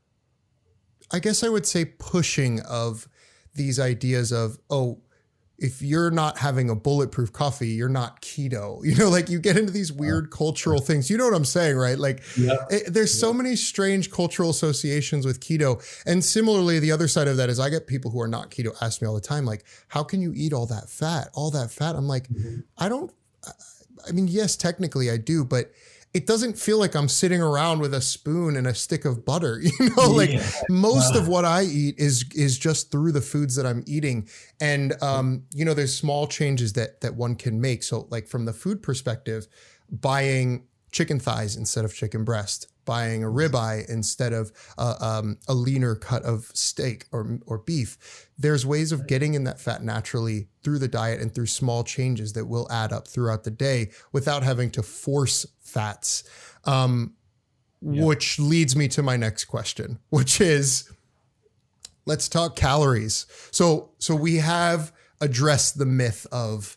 I guess I would say, pushing of these ideas of, oh, if you're not having a bulletproof coffee, you're not keto. (laughs) You know, like you get into these weird cultural things. You know what I'm saying, right? Like yeah. it, there's yeah. so many strange cultural associations with keto. And similarly, the other side of that is I get people who are not keto ask me all the time, like, how can you eat all that fat? All that fat. I'm like, mm-hmm. I don't, I mean, yes, technically I do, but it doesn't feel like I'm sitting around with a spoon and a stick of butter. (laughs) You know, like yeah. most of what I eat is is just through the foods that I'm eating. And um, you know, there's small changes that that one can make. So like from the food perspective, buying chicken thighs instead of chicken breast, buying a ribeye instead of uh, um, a leaner cut of steak or, or beef. There's ways of getting in that fat naturally through the diet and through small changes that will add up throughout the day without having to force fats. Um, yep. Which leads me to my next question, which is let's talk calories. So, so we have addressed the myth of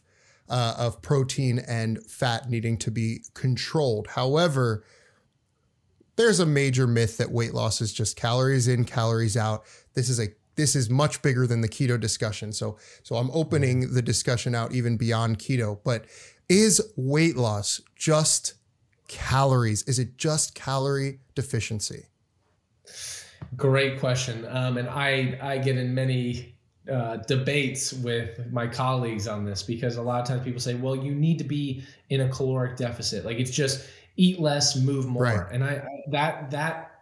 uh, of protein and fat needing to be controlled. However, there's a major myth that weight loss is just calories in, calories out. This is a this is much bigger than the keto discussion. So so I'm opening the discussion out even beyond keto, but Is weight loss just calories? Is it just calorie deficiency? Great question. Um, and I, I get in many uh, debates with my colleagues on this because a lot of times people say, well, you need to be in a caloric deficit. Like it's just eat less, move more. Right. And I, I, that, that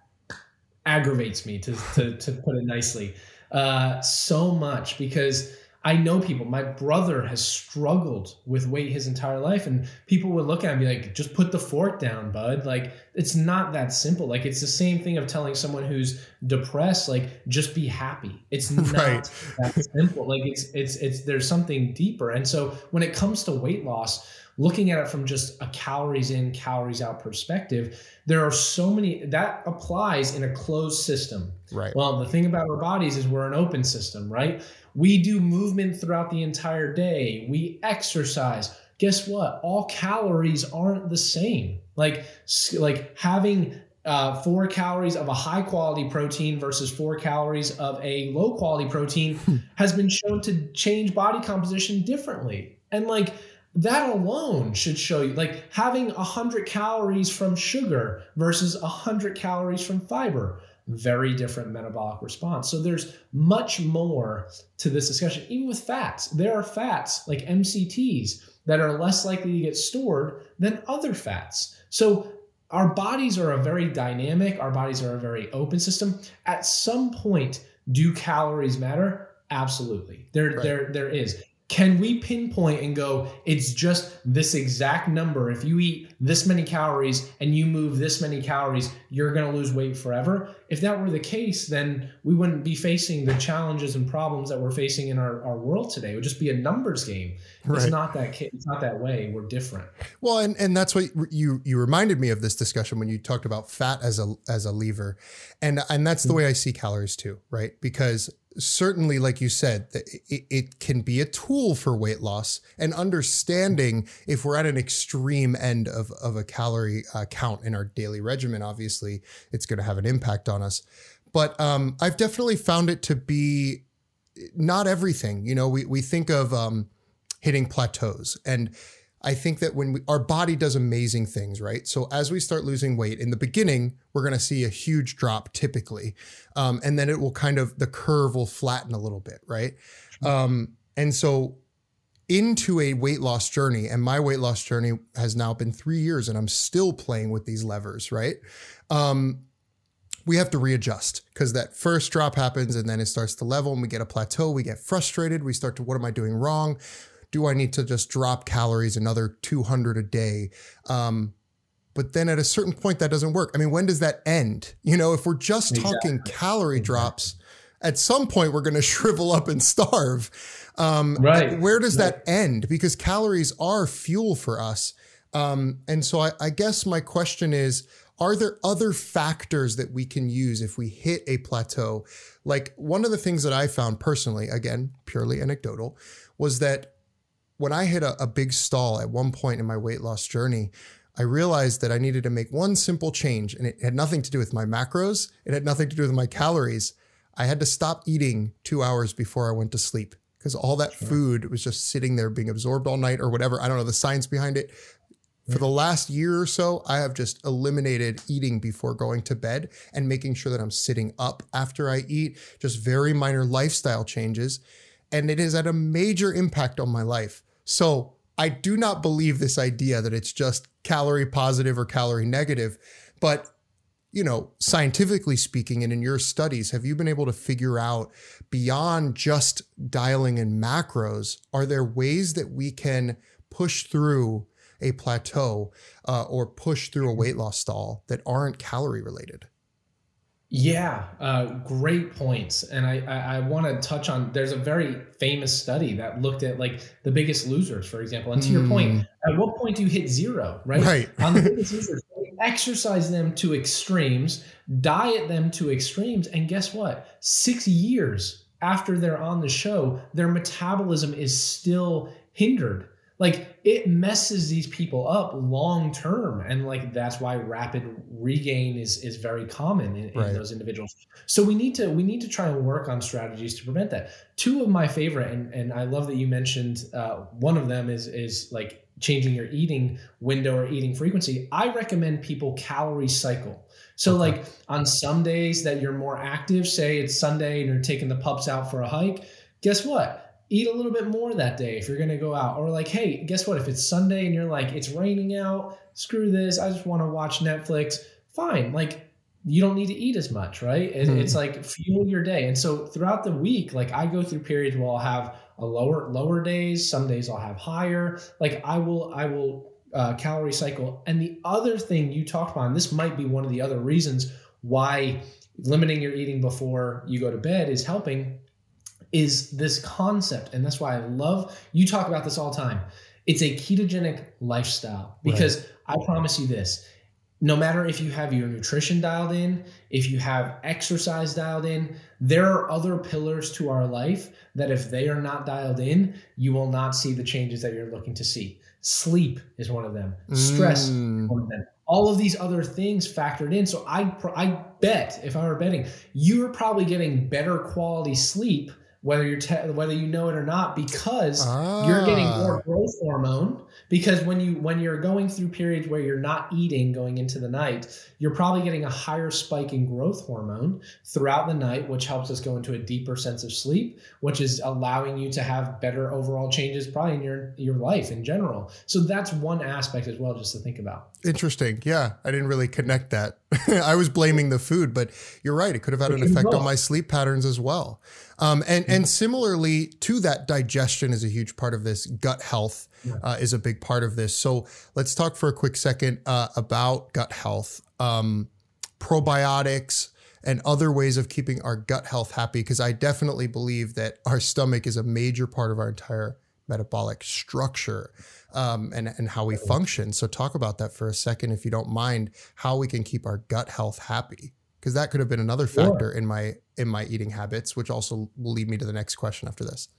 aggravates me to, to, to put it nicely uh, so much because I know people. My brother has struggled with weight his entire life, and people would look at him and be like, "Just put the fork down, bud." Like it's not that simple. Like it's the same thing of telling someone who's depressed, like, "Just be happy." It's (laughs) not right. that simple. Like it's it's it's there's something deeper. And so when it comes to weight loss, looking at it from just a calories in, calories out perspective, there are so many that applies in a closed system. Right. Well, the thing about our bodies is we're an open system, right? We do movement throughout the entire day. We exercise. Guess what? All calories aren't the same. Like like having uh, four calories of a high quality protein versus four calories of a low quality protein hmm. has been shown to change body composition differently. And like that alone should show you like having 100 calories from sugar versus 100 calories from fiber very different metabolic response. So there's much more to this discussion. Even with fats, there are fats like MCTs that are less likely to get stored than other fats. So our bodies are a very dynamic, our bodies are a very open system. At some point, do calories matter? Absolutely. There, right. there, there is. Can we pinpoint and go, it's just this exact number? If you eat this many calories and you move this many calories, you're going to lose weight forever. If that were the case, then we wouldn't be facing the challenges and problems that we're facing in our, our world today. It would just be a numbers game. Right. It's not that it's not that way. We're different. Well, and, and that's what you you reminded me of this discussion when you talked about fat as a as a lever. And and that's the mm-hmm. way I see calories too, right? Because certainly, like you said, it, it, can be a tool for weight loss and understanding if we're at an extreme end of, of a calorie uh, count in our daily regimen, obviously, it's going to have an impact on us. But um, I've definitely found it to be not everything. You know, we, we think of um, hitting plateaus and I think that when we, our body does amazing things, right? So as we start losing weight in the beginning, we're going to see a huge drop typically. Um, and then it will kind of, the curve will flatten a little bit, right? Um, and so into a weight loss journey, and my weight loss journey has now been three years and I'm still playing with these levers, right? Um, we have to readjust because that first drop happens and then it starts to level and we get a plateau. We get frustrated. We start to, what am I doing wrong? Do I need to just drop calories another 200 a day? Um, but then at a certain point, that doesn't work. I mean, when does that end? You know, if we're just exactly. talking calorie exactly. drops, at some point we're going (laughs) to shrivel up and starve. Um, right. Where does right. that end? Because calories are fuel for us. Um, and so I, I guess my question is, are there other factors that we can use if we hit a plateau? Like one of the things that I found personally, again, purely anecdotal, was that when I hit a, a big stall at one point in my weight loss journey, I realized that I needed to make one simple change, and it had nothing to do with my macros. It had nothing to do with my calories. I had to stop eating two hours before I went to sleep because all that sure. food was just sitting there being absorbed all night or whatever. I don't know the science behind it. For the last year or so, I have just eliminated eating before going to bed and making sure that I'm sitting up after I eat, just very minor lifestyle changes. And it has had a major impact on my life. So I do not believe this idea that it's just calorie positive or calorie negative. But, you know, scientifically speaking, and in your studies, have you been able to figure out beyond just dialing in macros, are there ways that we can push through a plateau uh, or push through a weight loss stall that aren't calorie related? Yeah, uh, great points. And I, I, I want to touch on there's a very famous study that looked at like the biggest losers, for example. And to mm. your point, mm. at what point do you hit zero, right? Right. on the (laughs) biggest losers, exercise them to extremes, diet them to extremes. And guess what? Six years after they're on the show, their metabolism is still hindered like it messes these people up long term and like that's why rapid regain is is very common in, right. in, those individuals so we need to we need to try and work on strategies to prevent that two of my favorite and and i love that you mentioned uh, one of them is is like changing your eating window or eating frequency, I recommend people calorie cycle. So, okay. like on some days that you're more active, say it's Sunday and you're taking the pups out for a hike, guess what? Eat a little bit more that day if you're going to go out. Or, like, hey, guess what? If it's Sunday and you're like, it's raining out, screw this, I just want to watch Netflix, fine. Like, you don't need to eat as much, right? It, hmm. It's like fuel your day. And so throughout the week, like I go through periods where I'll have a lower lower days, some days I'll have higher. Like I will I will uh, calorie cycle. And the other thing you talked about, and this might be one of the other reasons why limiting your eating before you go to bed is helping, is this concept. And that's why I love you talk about this all the time. It's a ketogenic lifestyle because right. I promise you this no matter if you have your nutrition dialed in, if you have exercise dialed in, there are other pillars to our life that if they are not dialed in, you will not see the changes that you're looking to see. Sleep is one of them. Stress mm. one of them. All of these other things factored in. So I I bet if I were betting, you're probably getting better quality sleep whether you're te- whether you know it or not because ah. you're getting more ah. growth hormone. Because when you when you're going through periods where you're not eating going into the night you're probably getting a higher spike in growth hormone throughout the night which helps us go into a deeper sense of sleep which is allowing you to have better overall changes probably in your your life in general. So that's one aspect as well just to think about. Interesting. Yeah i didn't really connect that. (laughs) I was blaming the food but you're right. It could have had an effect on my sleep patterns as well um, and and similarly to that, digestion is a huge part of this. Gut health uh, is a big part of this. So let's talk for a quick second uh, about gut health, um, probiotics, and other ways of keeping our gut health happy. Because I definitely believe that our stomach is a major part of our entire metabolic structure um, and and how we function. So talk about that for a second, if you don't mind, how we can keep our gut health happy because that could have been another factor sure. in my in my eating habits, which also will lead me to the next question after this.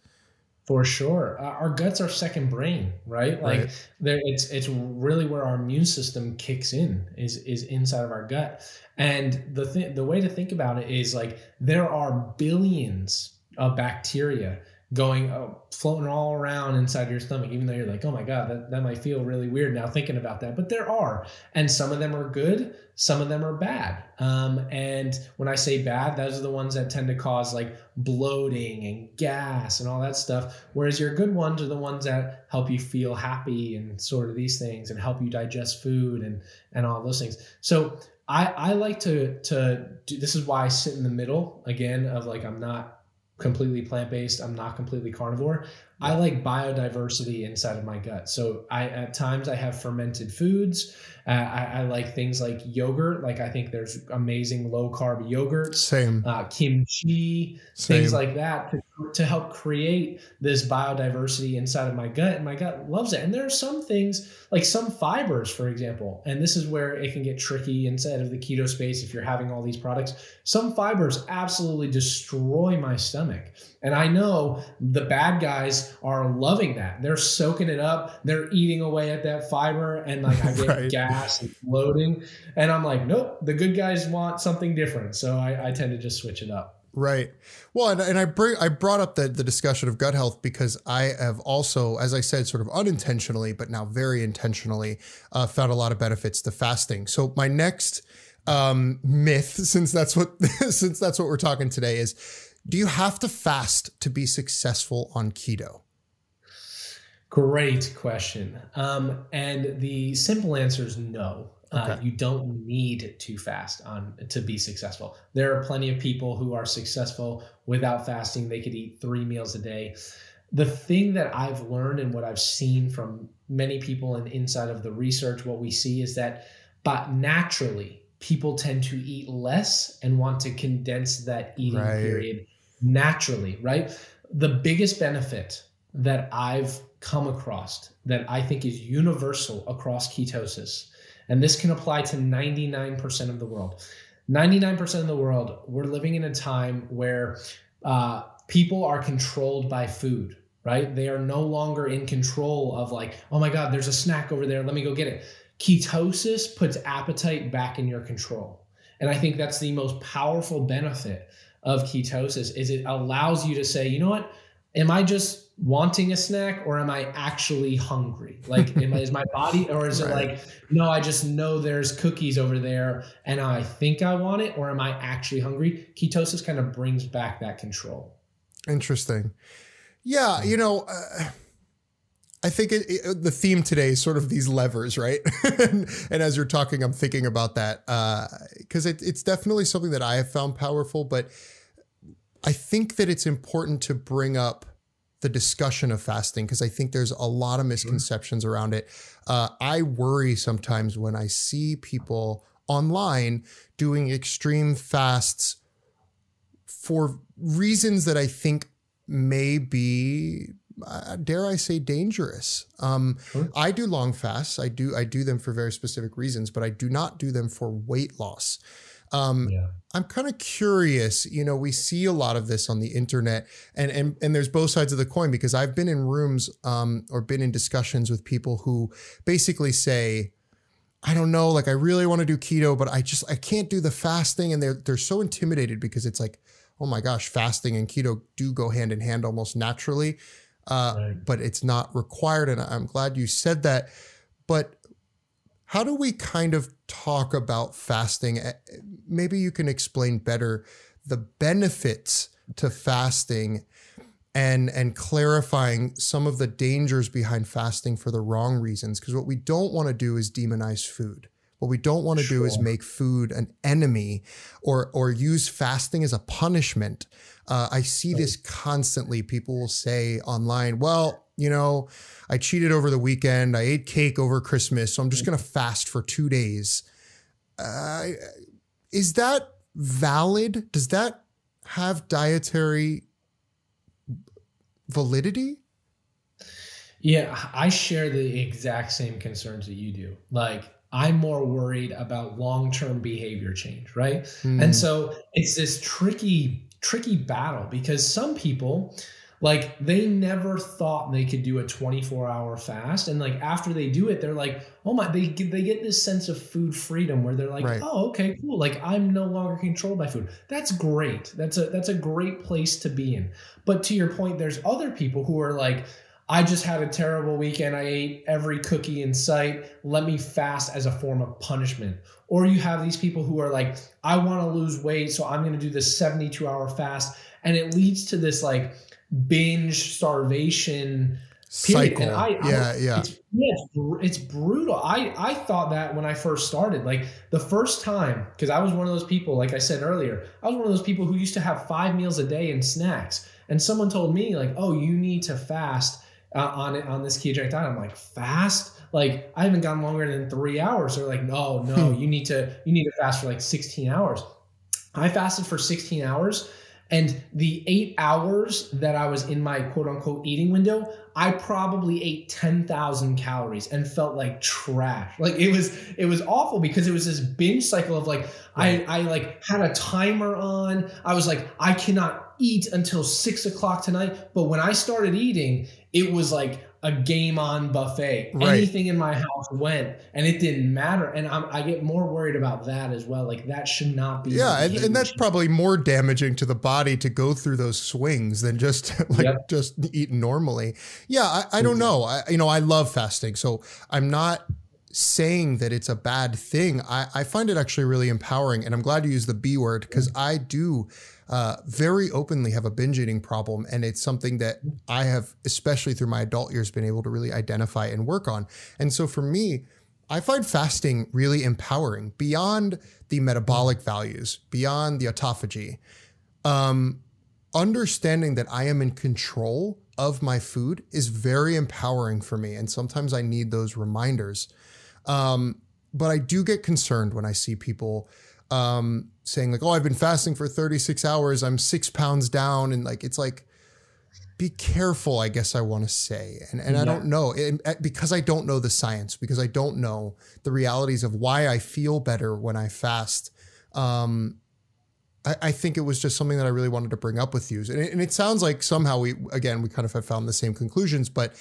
For sure, uh, our guts are second brain, right? Like right. there, it's it's really where our immune system kicks in is is inside of our gut, and the thing the way to think about it is like there are billions of bacteria going uh, floating all around inside your stomach even though you're like oh my god that, that might feel really weird now thinking about that. But there are and some of them are good some of them are bad. Um, and when i say bad those are the ones that tend to cause like bloating and gas and all that stuff whereas your good ones are the ones that help you feel happy and sort of these things and help you digest food and and all those things. So I, I like to to do this is why I sit in the middle again of like I'm not completely plant based. I'm not completely carnivore. I like biodiversity inside of my gut. So I at times I have fermented foods. Uh, I, I, like things like yogurt. Like I think there's amazing low carb yogurt. Same. Uh, kimchi, Same. things like that to, to help create this biodiversity inside of my gut. And my gut loves it. And there are some things like some fibers, for example, and this is where it can get tricky inside of the keto space if you're having all these products. Some fibers absolutely destroy my stomach. And I know the bad guys are loving that. They're soaking it up. They're eating away at that fiber, and like I (laughs) get right. gas and bloating. And I'm like, nope. The good guys want something different, so I, I tend to just switch it up. Right. Well, and, and I bring I brought up the the discussion of gut health because I have also, as I said, sort of unintentionally, but now very intentionally, uh, found a lot of benefits to fasting. So my next um, myth, (laughs) since that's what (laughs) since that's what we're talking today, is do you have to fast to be successful on keto? Great question. Um, and the simple answer is no. Uh, okay. Uh, you don't need to fast on to be successful. There are plenty of people who are successful without fasting. They could eat three meals a day. The thing that I've learned and what I've seen from many people and inside of the research, what we see is that, but naturally, people tend to eat less and want to condense that eating right. period naturally, right? The biggest benefit that I've come across that I think is universal across ketosis, and this can apply to 99% of the world. 99% of the world, we're living in a time where uh, people are controlled by food, right? They are no longer in control of, like, oh my God, there's a snack over there. Let me go get it. Ketosis puts appetite back in your control. And I think that's the most powerful benefit of ketosis is it allows you to say, you know what? Am I just wanting a snack or am I actually hungry? Like, am I, is my body, or is right. it like, no, I just know there's cookies over there and I think I want it, or am I actually hungry? Ketosis kind of brings back that control. Interesting. Yeah, you know, uh, I think it, it, the theme today is sort of these levers, right? (laughs) and, and, as you're talking, I'm thinking about that because uh, it, it's definitely something that I have found powerful, but I think that it's important to bring up the discussion of fasting because I think there's a lot of misconceptions sure. around it. Uh, I worry sometimes when I see people online doing extreme fasts for reasons that I think may be uh, dare I say dangerous. Um, sure. I do long fasts. I do I do them for very specific reasons, but I do not do them for weight loss. Um, yeah. I'm kind of curious. You know, we see a lot of this on the internet, and and and there's both sides of the coin because I've been in rooms um, or been in discussions with people who basically say, I don't know, like I really want to do keto, but I just I can't do the fasting, and they're they're so intimidated because it's like, oh my gosh, fasting and keto do go hand in hand almost naturally, uh, right. but it's not required, and I'm glad you said that. But how do we kind of talk about fasting? Maybe you can explain better the benefits to fasting and and clarifying some of the dangers behind fasting for the wrong reasons because what we don't want to do is demonize food. What we don't want to sure. do is make food an enemy or or use fasting as a punishment. Uh, I see this constantly. People will say online, "Well, you know, I cheated over the weekend. I ate cake over Christmas, so I'm just going to fast for two days. Uh, is that valid? Does that have dietary validity? Yeah, I share the exact same concerns that you do. Like, I'm more worried about long term behavior change, right? Mm. And so it's this tricky, tricky battle because some people, like they never thought they could do a 24 hour fast and like after they do it they're like oh my they get, they get this sense of food freedom where they're like right. oh okay cool like i'm no longer controlled by food that's great that's a that's a great place to be in but to your point there's other people who are like I just had a terrible weekend. I ate every cookie in sight. Let me fast as a form of punishment. Or you have these people who are like, I want to lose weight, so I'm going to do this 72 hour fast. And it leads to this like binge starvation period. cycle. I, yeah, I, yeah. It's, yeah, it's, it's, brutal. I, I thought that when I first started, like the first time, because I was one of those people, like I said earlier, I was one of those people who used to have five meals a day and snacks. And someone told me, like, oh, you need to fast uh, on it on this ketogenic diet. I'm like, fast? Like I haven't gone longer than three hours. They're like, no, no, you need to you need to fast for like 16 hours. I fasted for 16 hours and the eight hours that I was in my quote unquote eating window, I probably ate 10,000 calories and felt like trash. Like it was, it was awful because it was this binge cycle of like, right. I, I like had a timer on. I was like, I cannot eat until six o'clock tonight. But when I started eating, it was like a game on buffet. Right. Anything in my house went, and it didn't matter. And I'm, i get more worried about that as well. Like that should not be. Yeah, and, and, that's probably more damaging to the body to go through those swings than just (laughs) like yep. just eat normally. Yeah, I, I don't know. I you know I love fasting, so I'm not saying that it's a bad thing. I, I find it actually really empowering, and I'm glad you use the B word because I do uh, very openly have a binge eating problem. And it's something that I have, especially through my adult years, been able to really identify and work on. And so for me, I find fasting really empowering beyond the metabolic values, beyond the autophagy. Um, understanding that I am in control of my food is very empowering for me. And sometimes I need those reminders. Um, but I do get concerned when I see people um, saying like, "Oh, I've been fasting for 36 hours. I'm six pounds down," and like it's like, be careful. I guess I want to say, and and yeah. I don't know and, because I don't know the science, because I don't know the realities of why I feel better when I fast. Um, I, I think it was just something that I really wanted to bring up with you, and it, and it sounds like somehow we again we kind of have found the same conclusions, but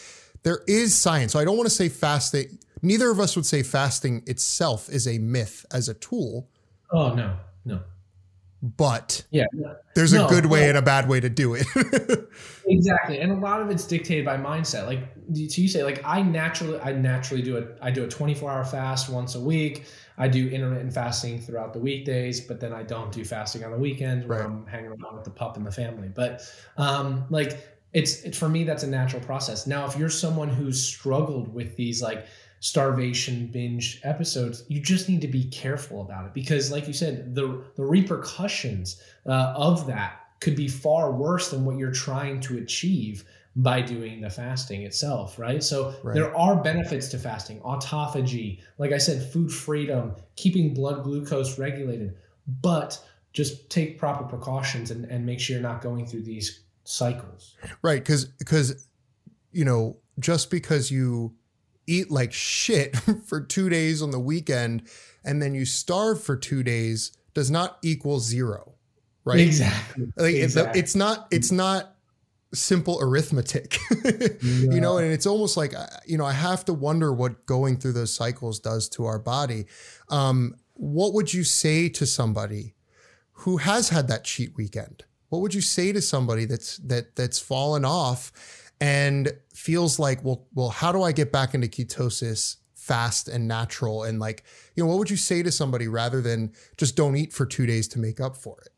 there is science. So I don't want to say fasting. Neither of us would say fasting itself is a myth as a tool Oh no, no. but yeah, there's no, a good way and a bad way to do it. (laughs) exactly, and a lot of it's dictated by mindset. Like so you say, like I naturally, I naturally do it. I do a 24 hour fast once a week. I do intermittent fasting throughout the weekdays, but then I don't do fasting on the weekends where right. I'm hanging around with the pup and the family. But um, like it's, it's for me, that's a natural process. Now, if you're someone who's struggled with these like starvation binge episodes, you just need to be careful about it because, like you said, the the repercussions uh, of that could be far worse than what you're trying to achieve by doing the fasting itself, right? So right. there are benefits to fasting, autophagy, like I said, food freedom, keeping blood glucose regulated, but just take proper precautions and, and make sure you're not going through these cycles. Right. Cause, cause, you know, just because you eat like shit (laughs) for two days on the weekend and then you starve for two days does not equal zero. Right. Exactly. Like exactly. It's, it's not, it's not, simple arithmetic, yeah. (laughs) you know, and it's almost like, uh, you know, I have to wonder what going through those cycles does to our body. Um, what would you say to somebody who has had that cheat weekend? What would you say to somebody that's that that's fallen off and feels like, well, well, how do I get back into ketosis fast and natural? And like, you know, what would you say to somebody rather than just don't eat for two days to make up for it?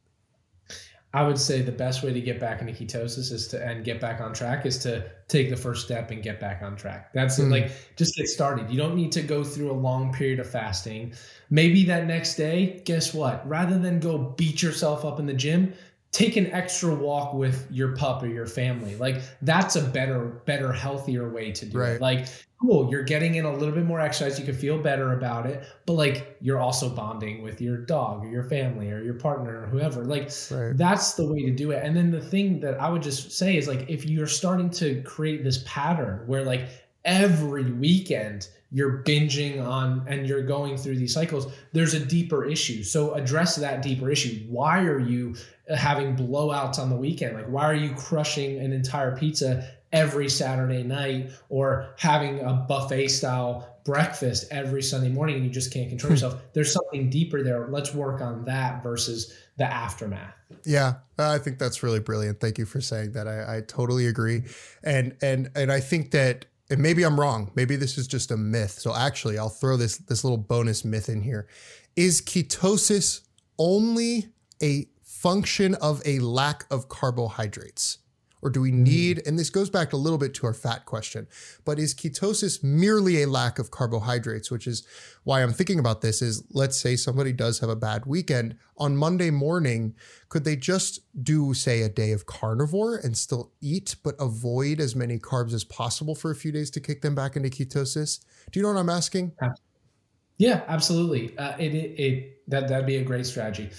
I would say the best way to get back into ketosis is to and get back on track is to take the first step and get back on track. That's mm. like just get started. You don't need to go through a long period of fasting. Maybe that next day, guess what? Rather than go beat yourself up in the gym, take an extra walk with your pup or your family. Like that's a better better healthier way to do right. it. Like cool, you're getting in a little bit more exercise, you can feel better about it, but like you're also bonding with your dog or your family or your partner or whoever. Like right. that's the way to do it. And then the thing that I would just say is like if you're starting to create this pattern where like every weekend you're binging on and you're going through these cycles there's a deeper issue so address that deeper issue why are you having blowouts on the weekend like why are you crushing an entire pizza every Saturday night or having a buffet style breakfast every Sunday morning and you just can't control hmm. yourself. There's something deeper there. Let's work on that versus the aftermath. Yeah, I think that's really brilliant. Thank you for saying that. I, I totally agree. And and and I think that and maybe I'm wrong. Maybe this is just a myth. So actually, I'll throw this this little bonus myth in here. Is ketosis only a function of a lack of carbohydrates? Or do we need, and this goes back a little bit to our fat question, but is ketosis merely a lack of carbohydrates? Which is why I'm thinking about this is let's say somebody does have a bad weekend. On Monday morning, could they just do, say, a day of carnivore and still eat, but avoid as many carbs as possible for a few days to kick them back into ketosis? Do you know what I'm asking? Yeah, absolutely. Uh, it, it, it, that, that'd be a great strategy.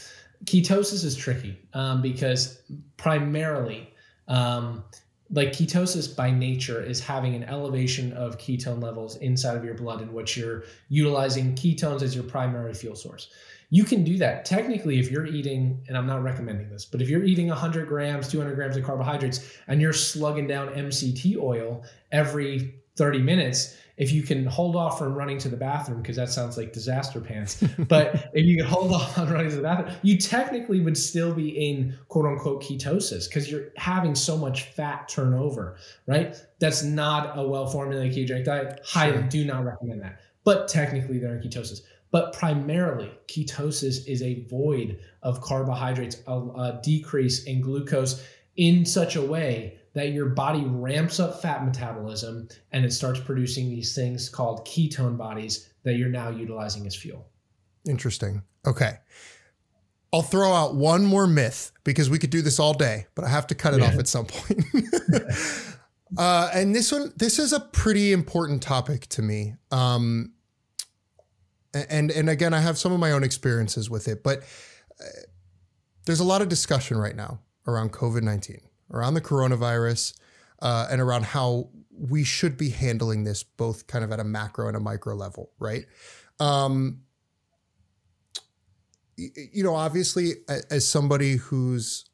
Ketosis is tricky um, because primarily, um, like ketosis by nature is having an elevation of ketone levels inside of your blood in which you're utilizing ketones as your primary fuel source. You can do that technically if you're eating, and I'm not recommending this, but if you're eating 100 grams, 200 grams of carbohydrates, and you're slugging down MCT oil every 30 minutes, if you can hold off from running to the bathroom, because that sounds like disaster pants, (laughs) but if you can hold off on running to the bathroom, you technically would still be in quote unquote ketosis because you're having so much fat turnover, right? That's not a well formulated ketogenic diet. Highly do not recommend that. But technically, they're in ketosis. But primarily, ketosis is a void of carbohydrates, a, a decrease in glucose in such a way that your body ramps up fat metabolism and it starts producing these things called ketone bodies that you're now utilizing as fuel. Interesting. Okay. I'll throw out one more myth because we could do this all day, but I have to cut it yeah. off at some point. (laughs) uh, and this one, this is a pretty important topic to me. Um, and and again, I have some of my own experiences with it, but uh, there's a lot of discussion right now around COVID nineteen around the coronavirus uh, and around how we should be handling this both kind of at a macro and a micro level, right? Um, you know, obviously, as somebody who's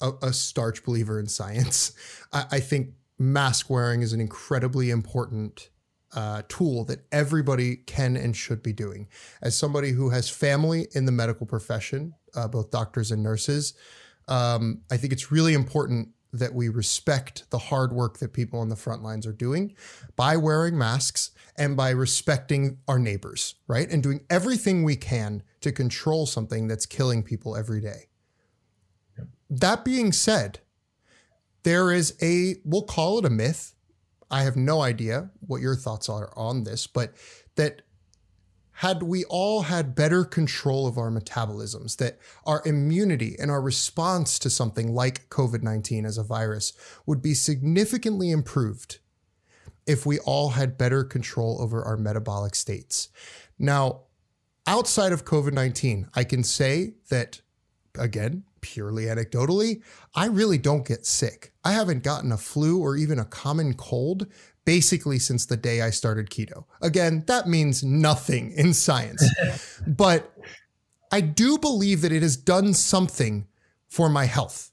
a, a starch believer in science, (laughs) I, I, think mask wearing is an incredibly important uh, tool that everybody can and should be doing. As somebody who has family in the medical profession, uh, both doctors and nurses. Um, I think it's really important that we respect the hard work that people on the front lines are doing by wearing masks and by respecting our neighbors, right? And doing everything we can to control something that's killing people every day. Yep. That being said, there is a, we'll call it a myth. I have no idea what your thoughts are on this, but that had we all had better control of our metabolisms, that our immunity and our response to something like COVID 19 as a virus would be significantly improved if we all had better control over our metabolic states. Now, outside of COVID 19, I can say that, again, purely anecdotally, I really don't get sick. I haven't gotten a flu or even a common cold basically since the day I started keto. Again, that means nothing in science, (laughs) but I do believe that it has done something for my health.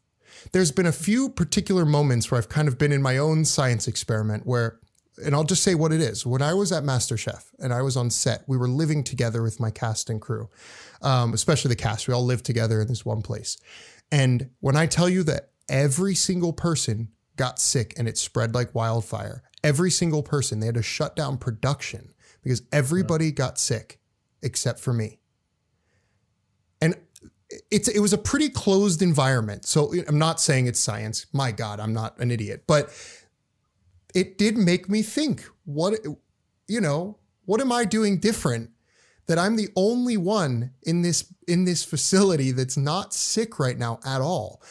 There's been a few particular moments where I've kind of been in my own science experiment where, and I'll just say what it is. When I was at MasterChef and I was on set, we were living together with my cast and crew, um, especially the cast. We all lived together in this one place. And when I tell you that every single person got sick and it spread like wildfire, every single person. They had to shut down production because everybody got sick except for me. And it's it was a pretty closed environment. So I'm not saying it's science. My God, I'm not an idiot, but it did make me think. What you know, what am I doing different? That I'm the only one in this in this facility that's not sick right now at all.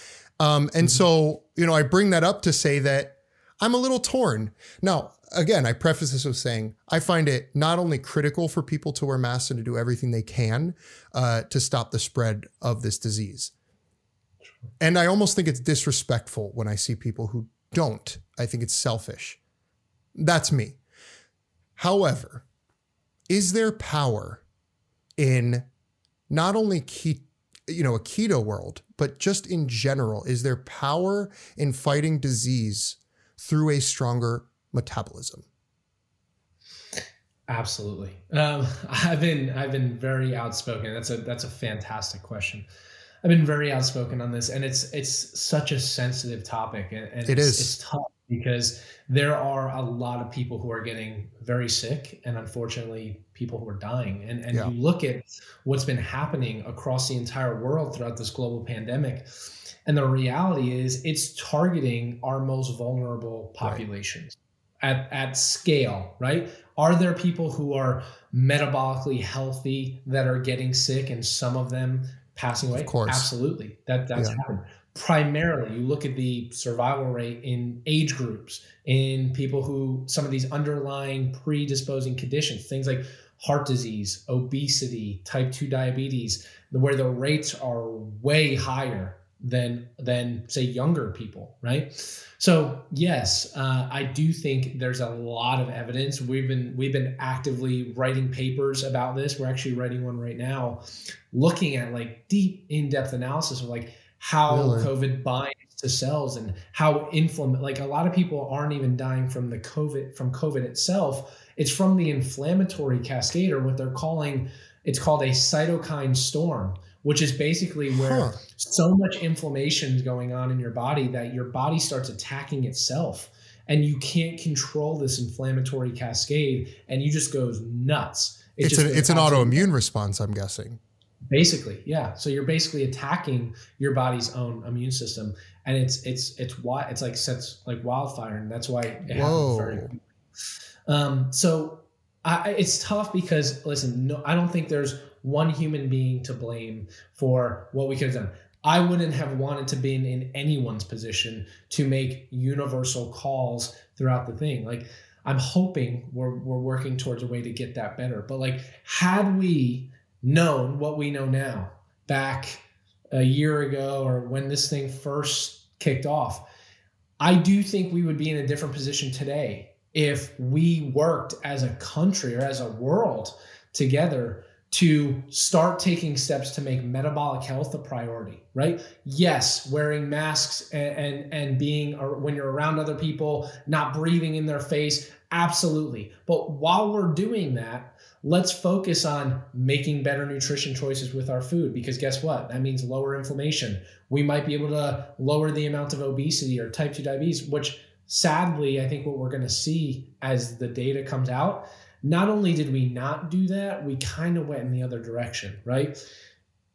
Um, and mm-hmm. so, you know, I bring that up to say that I'm a little torn. Now, again, I preface this with saying I find it not only critical for people to wear masks and to do everything they can uh, to stop the spread of this disease. And I almost think it's disrespectful when I see people who don't. I think it's selfish. That's me. However, is there power in not only keep you know a keto world, but just in general? Is there power in fighting disease through a stronger metabolism? Absolutely. Um, (laughs) I've been I've been very outspoken. That's a that's a fantastic question. I've been very outspoken on this, and it's it's such a sensitive topic, and, and it it's, is. it's tough because there are a lot of people who are getting very sick, and unfortunately, people who are dying. And and yeah. you look at what's been happening across the entire world throughout this global pandemic and the reality is it's targeting our most vulnerable populations right. at, at scale, right? Are there people who are metabolically healthy that are getting sick and some of them passing away? Of course. Absolutely. That that's yeah. happened. Primarily, you look at the survival rate in age groups, in people who some of these underlying predisposing conditions, things like heart disease, obesity, type 2 diabetes, where the rates are way higher than than say younger people right? So yes uh, i do think there's a lot of evidence. We've been we've been actively writing papers about this. We're actually writing one right now looking at like deep in-depth analysis of like how really? covid binds to cells and how inflammation like a lot of people aren't even dying from the covid from covid itself it's from the inflammatory cascade or what they're calling it's called a cytokine storm which is basically where huh. so much inflammation is going on in your body that your body starts attacking itself and you can't control this inflammatory cascade and you just goes nuts. It it's, a, it's an autoimmune response, I'm guessing. Basically, yeah. So you're basically attacking your body's own immune system, and it's it's it's why it's like sets like wildfire, and that's why it Whoa. happens very. Um, so I, it's tough because listen, no, I don't think there's one human being to blame for what we could have done. I wouldn't have wanted to be in, in anyone's position to make universal calls throughout the thing. Like I'm hoping we're we're working towards a way to get that better. But like had we known what we know now back a year ago or when this thing first kicked off, I do think we would be in a different position today if we worked as a country or as a world together to start taking steps to make metabolic health a priority, right? Yes, wearing masks and and, and being when you're around other people, not breathing in their face, absolutely. But while we're doing that, let's focus on making better nutrition choices with our food because guess what? That means lower inflammation. We might be able to lower the amount of obesity or type 2 diabetes, which sadly, I think what we're going to see as the data comes out not only did we not do that, we kind of went in the other direction, right?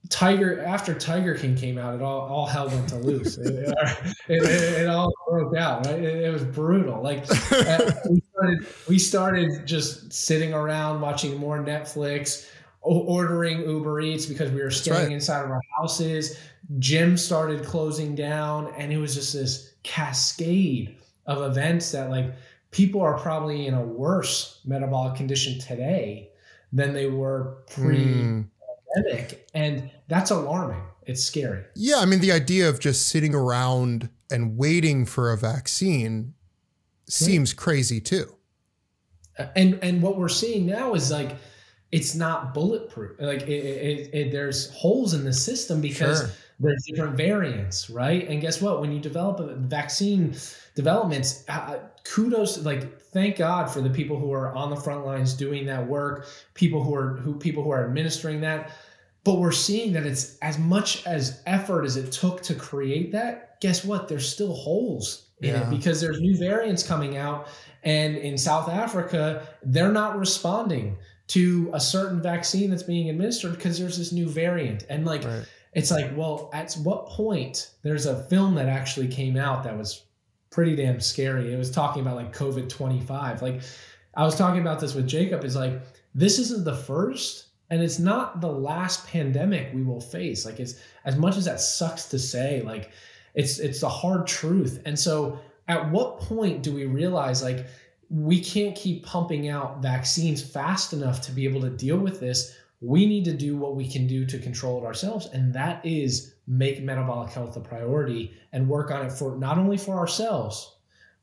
Tiger after Tiger King came out, it all all hell went to loose. (laughs) it, it, it, it, all broke out. Right? It, was brutal. Like (laughs) uh, we started, we started just sitting around watching more Netflix, ordering Uber Eats because we were staying right. inside of our houses. Gym started closing down, and it was just this cascade of events that like people are probably in a worse metabolic condition today than they were pre-pandemic mm. and that's alarming it's scary yeah i mean the idea of just sitting around and waiting for a vaccine seems crazy too. And and what we're seeing now is like it's not bulletproof. Like it, it, it, there's holes in the system because sure. there's different variants right? And guess what? When you develop a vaccine developments uh, kudos like thank god for the people who are on the front lines doing that work people who are who people who are administering that. But we're seeing that it's as much as effort as it took to create that guess what? There's still holes yeah. it because there's new variants coming out and in south africa they're not responding to a certain vaccine that's being administered because there's this new variant and like right. it's like well at what point there's a film that actually came out that was pretty damn scary. It was talking about like COVID 25. Like I was talking about this with Jacob is like this isn't the first and it's not the last pandemic we will face. Like it's as much as that sucks to say, like it's it's the hard truth. And so at what point do we realize like we can't keep pumping out vaccines fast enough to be able to deal with this? We need to do what we can do to control it ourselves. And that is make metabolic health a priority and work on it for not only for ourselves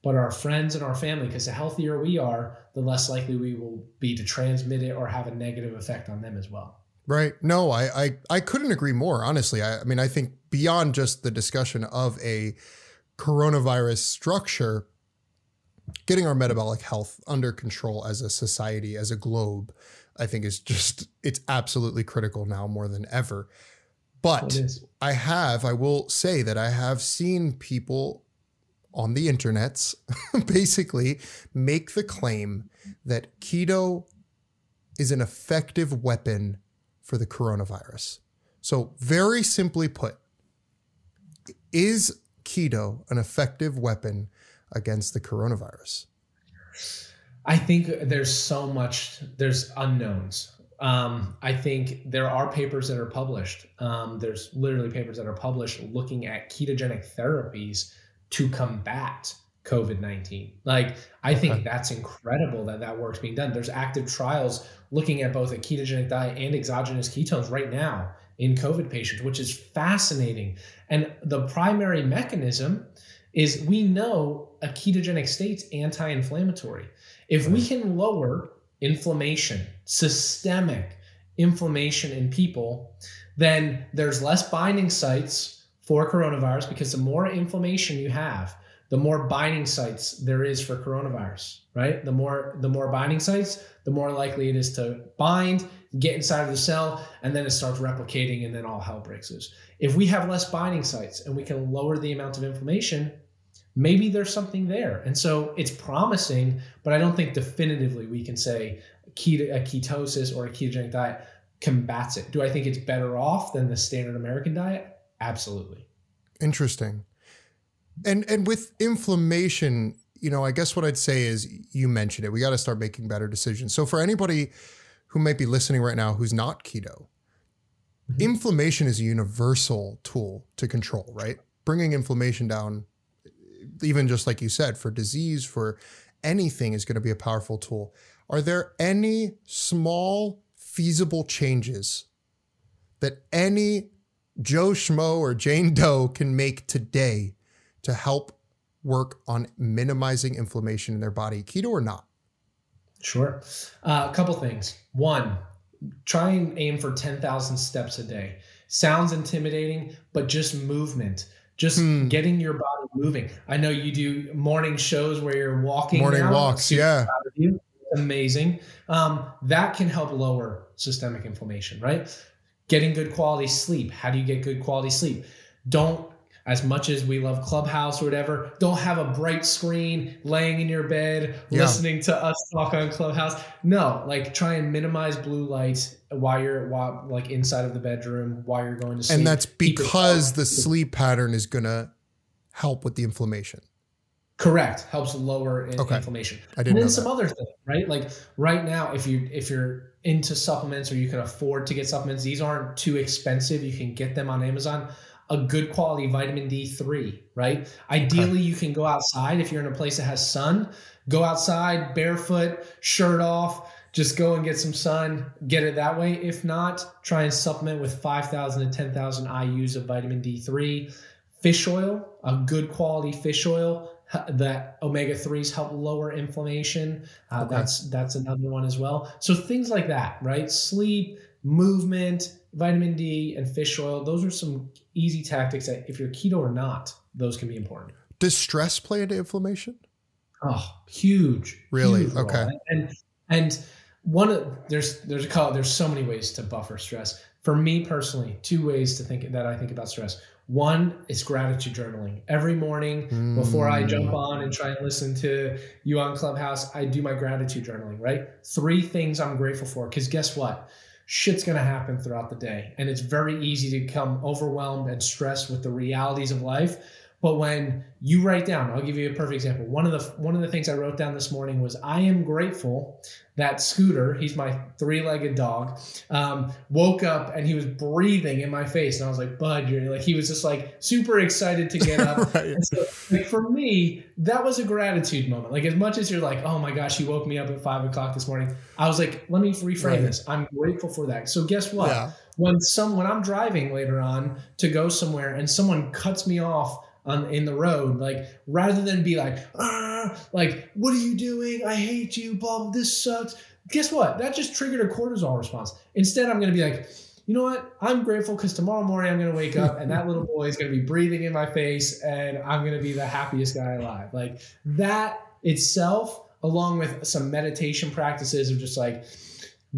but our friends and our family. Because the healthier we are the less likely we will be to transmit it or have a negative effect on them as well. Right. No i i, I couldn't agree more honestly. I, I mean i think beyond just the discussion of a coronavirus structure getting our metabolic health under control as a society as a globe i think is just (laughs) it's absolutely critical now more than ever but I have, I will say that I have seen people on the internets (laughs) basically make the claim that keto is an effective weapon for the coronavirus. So, very simply put, is keto an effective weapon against the coronavirus? I think there's so much, there's unknowns um, I think there are papers that are published. Um, there's literally papers that are published looking at ketogenic therapies to combat COVID 19. Like, I think okay. that's incredible that that work's being done. There's active trials looking at both a ketogenic diet and exogenous ketones right now in COVID patients, which is fascinating. And the primary mechanism is we know a ketogenic state's anti inflammatory. If we can lower inflammation, systemic inflammation in people, then there's less binding sites for coronavirus because the more inflammation you have, the more binding sites there is for coronavirus, right? The more the more binding sites, the more likely it is to bind, get inside of the cell, and then it starts replicating and then all hell breaks loose. If we have less binding sites and we can lower the amount of inflammation, maybe there's something there. And so it's promising, but I don't think definitively we can say a ketosis or a ketogenic diet combats it. Do I think it's better off than the standard American diet? Absolutely. Interesting. And and with inflammation, you know, I guess what I'd say is you mentioned it. We got to start making better decisions. So for anybody who might be listening right now who's not keto, mm-hmm. inflammation is a universal tool to control, right? Bringing inflammation down even just like you said, for disease, for anything is going to be a powerful tool. Are there any small, feasible changes that any Joe Schmo or Jane Doe can make today to help work on minimizing inflammation in their body, keto or not? Sure. Uh, a couple things. One, try and aim for 10,000 steps a day. Sounds intimidating, but just movement, just Hmm. getting your body moving. I know you do morning shows where you're walking. Morning now. walks, yeah. proud of you. Amazing. Um, that can help lower systemic inflammation, right? Getting good quality sleep. How do you get good quality sleep? Don't, as much as we love Clubhouse or whatever, don't have a bright screen laying in your bed Yeah. listening to us talk on Clubhouse. No, like try and minimize blue light while you're while, like inside of the bedroom while you're going to sleep. And that's because the sleep pattern is going to help with the inflammation. correct helps lower in- Okay. inflammation. I and didn't then know some that. other things, right? Like right now, if you if you're into supplements or you can afford to get supplements, these aren't too expensive. You can get them on Amazon. A good quality vitamin D3, right? Ideally, you can go outside if you're in a place that has sun. Go outside barefoot, shirt off. Just go and get some sun. Get it that way. If not, try and supplement with 5,000 to 10,000 IU's of vitamin D3. Fish oil, a good quality fish oil that omega 3s help lower inflammation uh, Okay. that's that's another one as well so things like that right sleep movement vitamin d and fish oil those are some easy tactics that if you're keto or not those can be important Does stress play into inflammation? oh huge Really? huge role. Okay. and and one of there's there's a call there's so many ways to buffer stress for me personally two ways to think that i think about stress one is gratitude journaling every morning before I Mm. jump on and try and listen to you on Clubhouse, I do my gratitude journaling, right? Three things I'm grateful for. Because guess what? Shit's going to happen throughout the day. And it's very easy to become overwhelmed and stressed with the realities of life. But when you write down, I'll give you a perfect example. One of the one of the things I wrote down this morning was I am grateful that Scooter, he's my three-legged dog, um, woke up and he was breathing in my face, and I was like, "Bud, you're like," he was just like super excited to get up. (laughs) right. And so, like for me, that was a gratitude moment. Like as much as you're like, oh my gosh, he woke me up at five o'clock this morning. I was like, let me reframe Right. this. I'm grateful for that. So guess what? Yeah. When some when I'm driving later on to go somewhere and someone cuts me off on in the road, like rather than be like, ah, like what are you doing? I hate you. Blah. This sucks. Guess what? That just triggered a cortisol response. Instead, I'm gonna be like. You know what? I'm grateful because tomorrow morning I'm going to wake up and that little boy is going to be breathing in my face and I'm going to be the happiest guy alive. Like that itself, along with some meditation practices of just like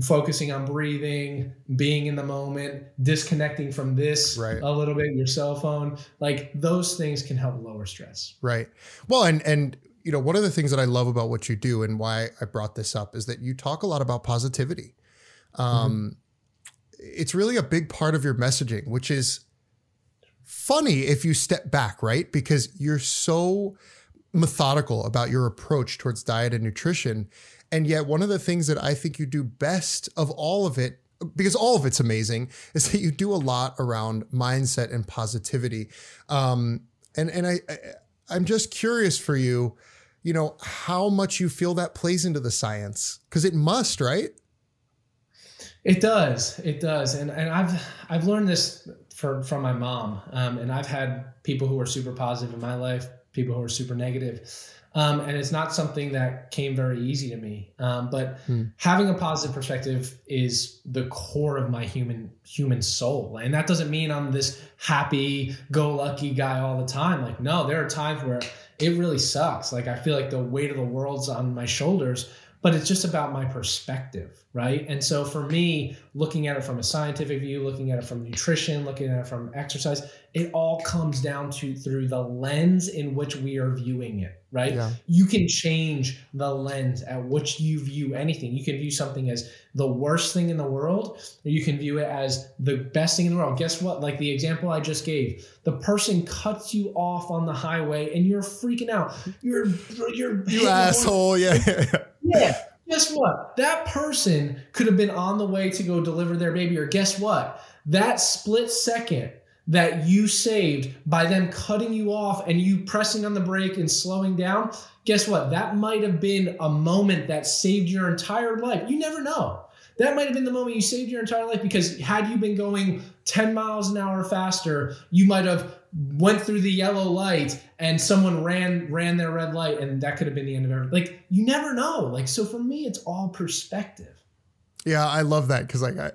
focusing on breathing, being in the moment, disconnecting from this Right. a little bit, your cell phone, like those things can help lower stress. Right. Well, and and you know, one of the things that I love about what you do and why I brought this up is that you talk a lot about positivity. Um, It's really a big part of your messaging, which is funny if you step back, right? Because you're so methodical about your approach towards diet and nutrition. And yet, one of the things that I think you do best of all of it, because all of it's amazing, (laughs) is that you do a lot around mindset and positivity. Um, and and I, I I'm just curious for you, you know, how much you feel that plays into the science because it must, right? It does. It does. And and I've I've learned this from from my mom. Um, and I've had people who are super positive in my life, people who are super negative. Um, and it's not something that came very easy to me. Um, but Hmm. having a positive perspective is the core of my human human soul. And that doesn't mean I'm this happy go lucky guy all the time. Like no, there are times where it really sucks. Like I feel like the weight of the world's on my shoulders but it's just about my perspective, right? And so for me, looking at it from a scientific view, looking at it from nutrition, looking at it from exercise, it all comes down to through the lens in which we are viewing it, right? Yeah. You can change the lens at which you view anything. You can view something as the worst thing in the world, or you can view it as the best thing in the world. Guess what? Like the example I just gave, the person cuts you off on the highway and you're freaking out. You're you're You asshole. Yeah. Yeah. Guess what? That person could have been on the way to go deliver their baby, or guess what? That split second that you saved by them cutting you off and you pressing on the brake and slowing down, guess what? That might have been a moment that saved your entire life. You never know. That might have been the moment you saved your entire life because had you been going 10 miles an hour faster, you might have went through the yellow light and someone ran ran their red light and that could have been the end of everything. Like you never know. Like so for me it's all perspective. Yeah, I love that because like I,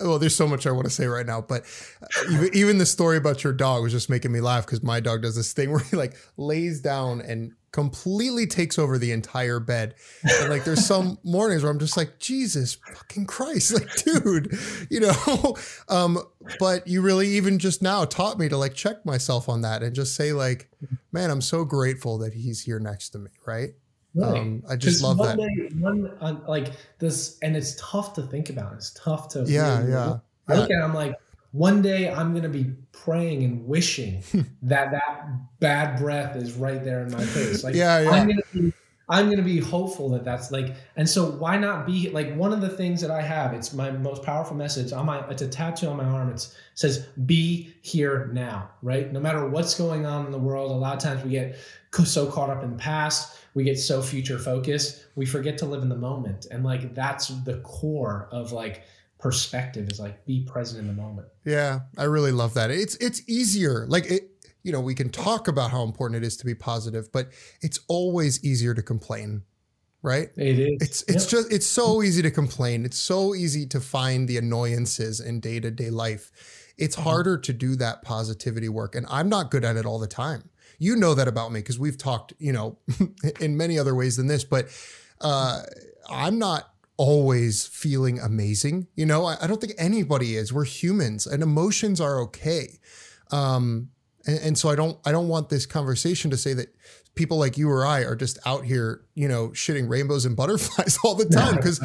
(laughs) well, there's so much I want to say right now, but uh, even, even the story about your dog was just making me laugh because my dog does this thing where he like lays down and completely takes over the entire bed. And like there's some (laughs) mornings where I'm just like, Jesus fucking Christ, (laughs) like dude, you know. (laughs) Um, but you really even just now taught me to like check myself on that and just say like, man, I'm so grateful that he's here next to me, right? Right. Um, I just love that. Day, one, uh, like this, and it's tough to think about. It's tough to. Yeah, really yeah. I look at. It, I'm like, one day I'm gonna be praying and wishing (laughs) that that bad breath is right there in my face. Like, yeah, yeah. I'm gonna be, I'm gonna be hopeful that that's like, and so why not be like one of the things that I have? It's my most powerful message on my. It's a tattoo on my arm. It says, "Be here now." Right. No matter what's going on in the world, a lot of times we get so caught up in the past we get so future focused we forget to live in the moment and like that's the core of like perspective is like be present in the moment. Yeah i really love that. It's it's easier like it you know we can talk about how important it is to be positive but it's always easier to complain right? It is. It's it's yep. just it's so easy to complain. It's so easy to find the annoyances in day-to-day life. It's mm-hmm. harder to do that positivity work and i'm not good at it all the time. You know that about me because we've talked, you know, (laughs) in many other ways than this, but uh, I'm not always feeling amazing. You know, I, I, don't think anybody is. We're humans and emotions are okay. Um, and, and so I don't, I don't want this conversation to say that people like you or I are just out here, you know, shitting rainbows and (laughs) butterflies all the time. Because,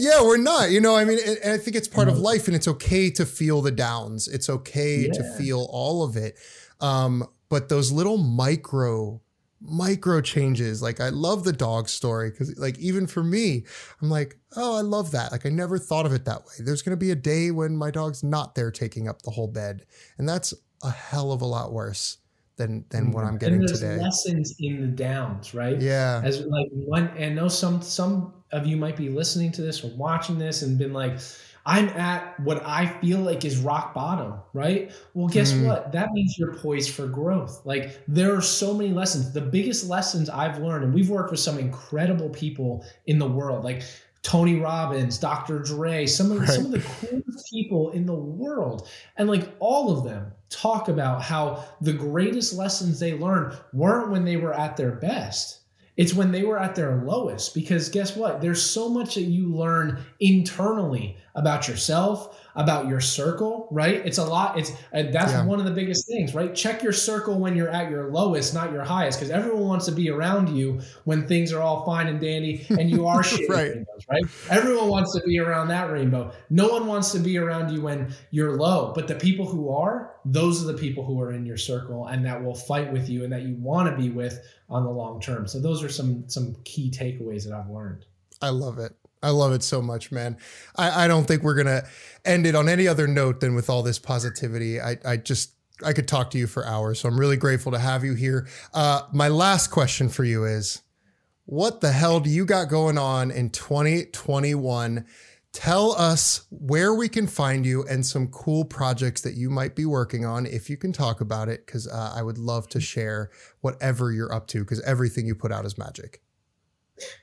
yeah, we're not, you know, I mean, and I think it's part of life and it's okay to feel the downs. It's okay yeah. to feel all of it. Um, but those little micro micro changes. Like i love the dog story because like even for me i'm like oh i love that. Like i never thought of it that way. There's going to be a day when my dog's not there taking up the whole bed and that's a hell of a lot worse than than what i'm mm-hmm. getting and there's today. lessons in the downs right? Yeah. As like one and know some some of you might be listening to this or watching this and been like I'm at what I feel like is rock bottom, right? Well, guess mm. what? That means you're poised for growth. Like there are so many lessons. The biggest lessons I've learned, and we've worked with some incredible people in the world, like Tony Robbins, Dr. Dre, some of right. some of the coolest people in the world. And like all of them talk about how the greatest lessons they learned weren't when they were at their best it's when they were at their lowest because guess what? There's so much that you learn internally about yourself, about your circle, right? It's a lot. It's uh, that's yeah. one of the biggest things, right? Check your circle when you're at your lowest, not your highest, because everyone wants to be around you when things are all fine and dandy and you are (laughs) right. rainbows, right? Everyone wants to be around that rainbow. No one wants to be around you when you're low, but the people who are, those are the people who are in your circle and that will fight with you and that you want to be with on the long term. So those are some some key takeaways that I've learned. I love it. I love it so much, man. I, I don't think we're gonna end it on any other note than with all this positivity. I, I just I could talk to you for hours. So I'm really grateful to have you here. Uh, my last question for you is what the hell do you got going on in 2021? Tell us where we can find you and some cool projects that you might be working on if you can talk about it, because uh, I would love to share whatever you're up to, because everything you put out is magic.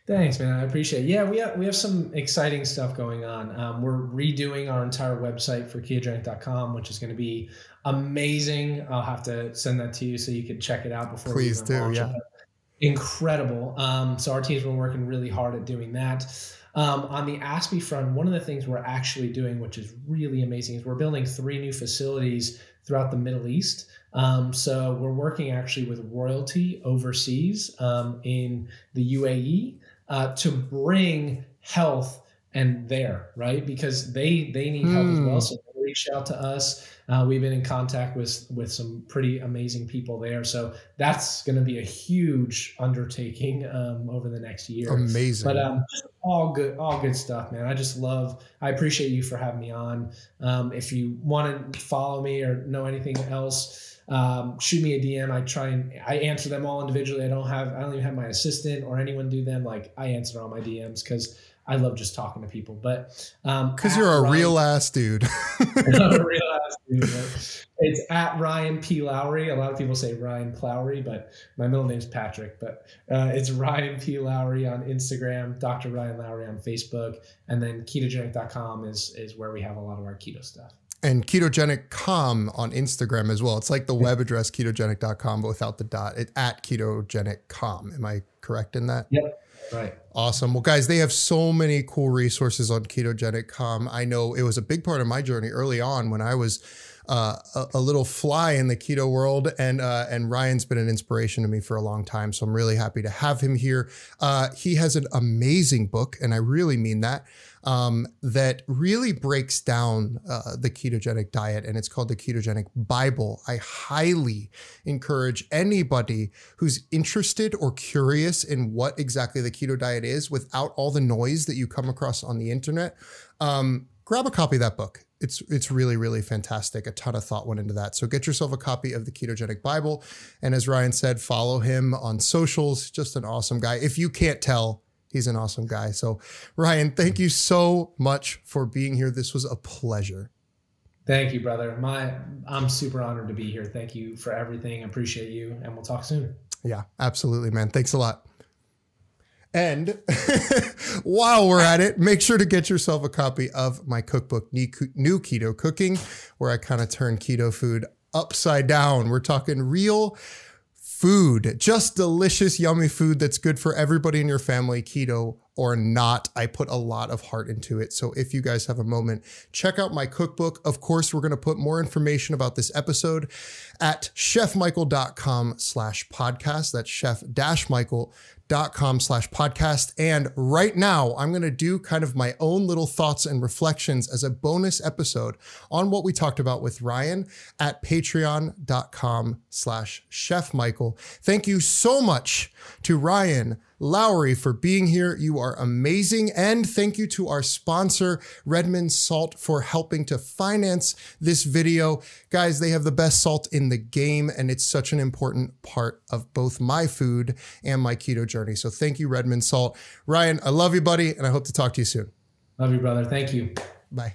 Thanks, man. I appreciate it. Yeah, we have we have some exciting stuff going on. Um, we're redoing our entire website for kiadrank.com, which is going to be amazing. I'll have to send that to you so you can check it out before. Please do. Yeah. It. Incredible. Um, so our team's been working really hard at doing that. Um, on the ASPI front, one of the things we're actually doing, which is really amazing, is we're building three new facilities throughout the Middle East. Um, so we're working actually with royalty overseas um, in the UAE uh, to bring health and there, right? Because they they need help as well. Hmm. So they reach out to us. Uh, we've been in contact with with some pretty amazing people there. So that's going to be a huge undertaking um, over the next year. Amazing. But um, all good, all good stuff, man. I just love. I appreciate you for having me on. Um, if you want to follow me or know anything else um, shoot me a DM. I try and I answer them all individually. I don't have I don't even have my assistant or anyone do them. Like I answer all my DMs because I love just talking to people. But um, because you're a Ryan, real ass dude. (laughs) (laughs) a real ass dude. It's at Ryan P Lowery. A lot of people say Ryan Plowry, but my middle name's Patrick. But uh, it's Ryan P Lowery on Instagram, Dr. Ryan Lowery on Facebook, and then ketogenic.com is is where we have a lot of our keto stuff and ketogenic.com on Instagram as well. It's like the web address ketogenic.com, but without the dot. It at ketogenic.com. Am I correct in that? Yep. Right. Awesome. Well, guys, they have so many cool resources on ketogenic.com. I know it was a big part of my journey early on when I was uh, a, a, little fly in the keto world, and uh, and Ryan's been an inspiration to me for a long time. So I'm really happy to have him here. Uh, he has an amazing book, and I really mean that um, that really breaks down uh, the ketogenic diet, and it's called the Ketogenic Bible. I highly encourage anybody who's interested or curious in what exactly the keto diet is without all the noise that you come across on the internet. Um, grab a copy of that book. It's it's really really fantastic. A ton of thought went into that. So get yourself a copy of the Ketogenic Bible, and as Ryan said, follow him on socials. Just an awesome guy. If you can't tell, he's an awesome guy. So, Ryan, thank you so much for being here. This was a pleasure. Thank you, brother. My I'm super honored to be here. Thank you for everything. I appreciate you, and we'll talk soon. Yeah, absolutely, man. Thanks a lot. And (laughs) while we're at it, make sure to get yourself a copy of my cookbook, New Keto Cooking, where I kind of turn keto food upside down. We're talking real food, just delicious, yummy food that's good for everybody in your family, keto or not. I put a lot of heart into it. So if you guys have a moment, check out my cookbook. Of course, we're going to put more information about this episode at chefmichael.com slash podcast. That's chef dash Michael dot com slash podcast. And right now, I'm going to do kind of my own little thoughts and reflections as a bonus episode on what we talked about with Ryan at patreon.com slash chef Michael. Thank you so much to Ryan Lowery for being here. You are amazing. And thank you to our sponsor, Redmond Salt, for helping to finance this video. Guys, they have the best salt in the game, and it's such an important part of both my food and my keto journey. So thank you, Redmond Salt. Ryan, I love you, buddy, and I hope to talk to you soon. Love you, brother. Thank you. Bye.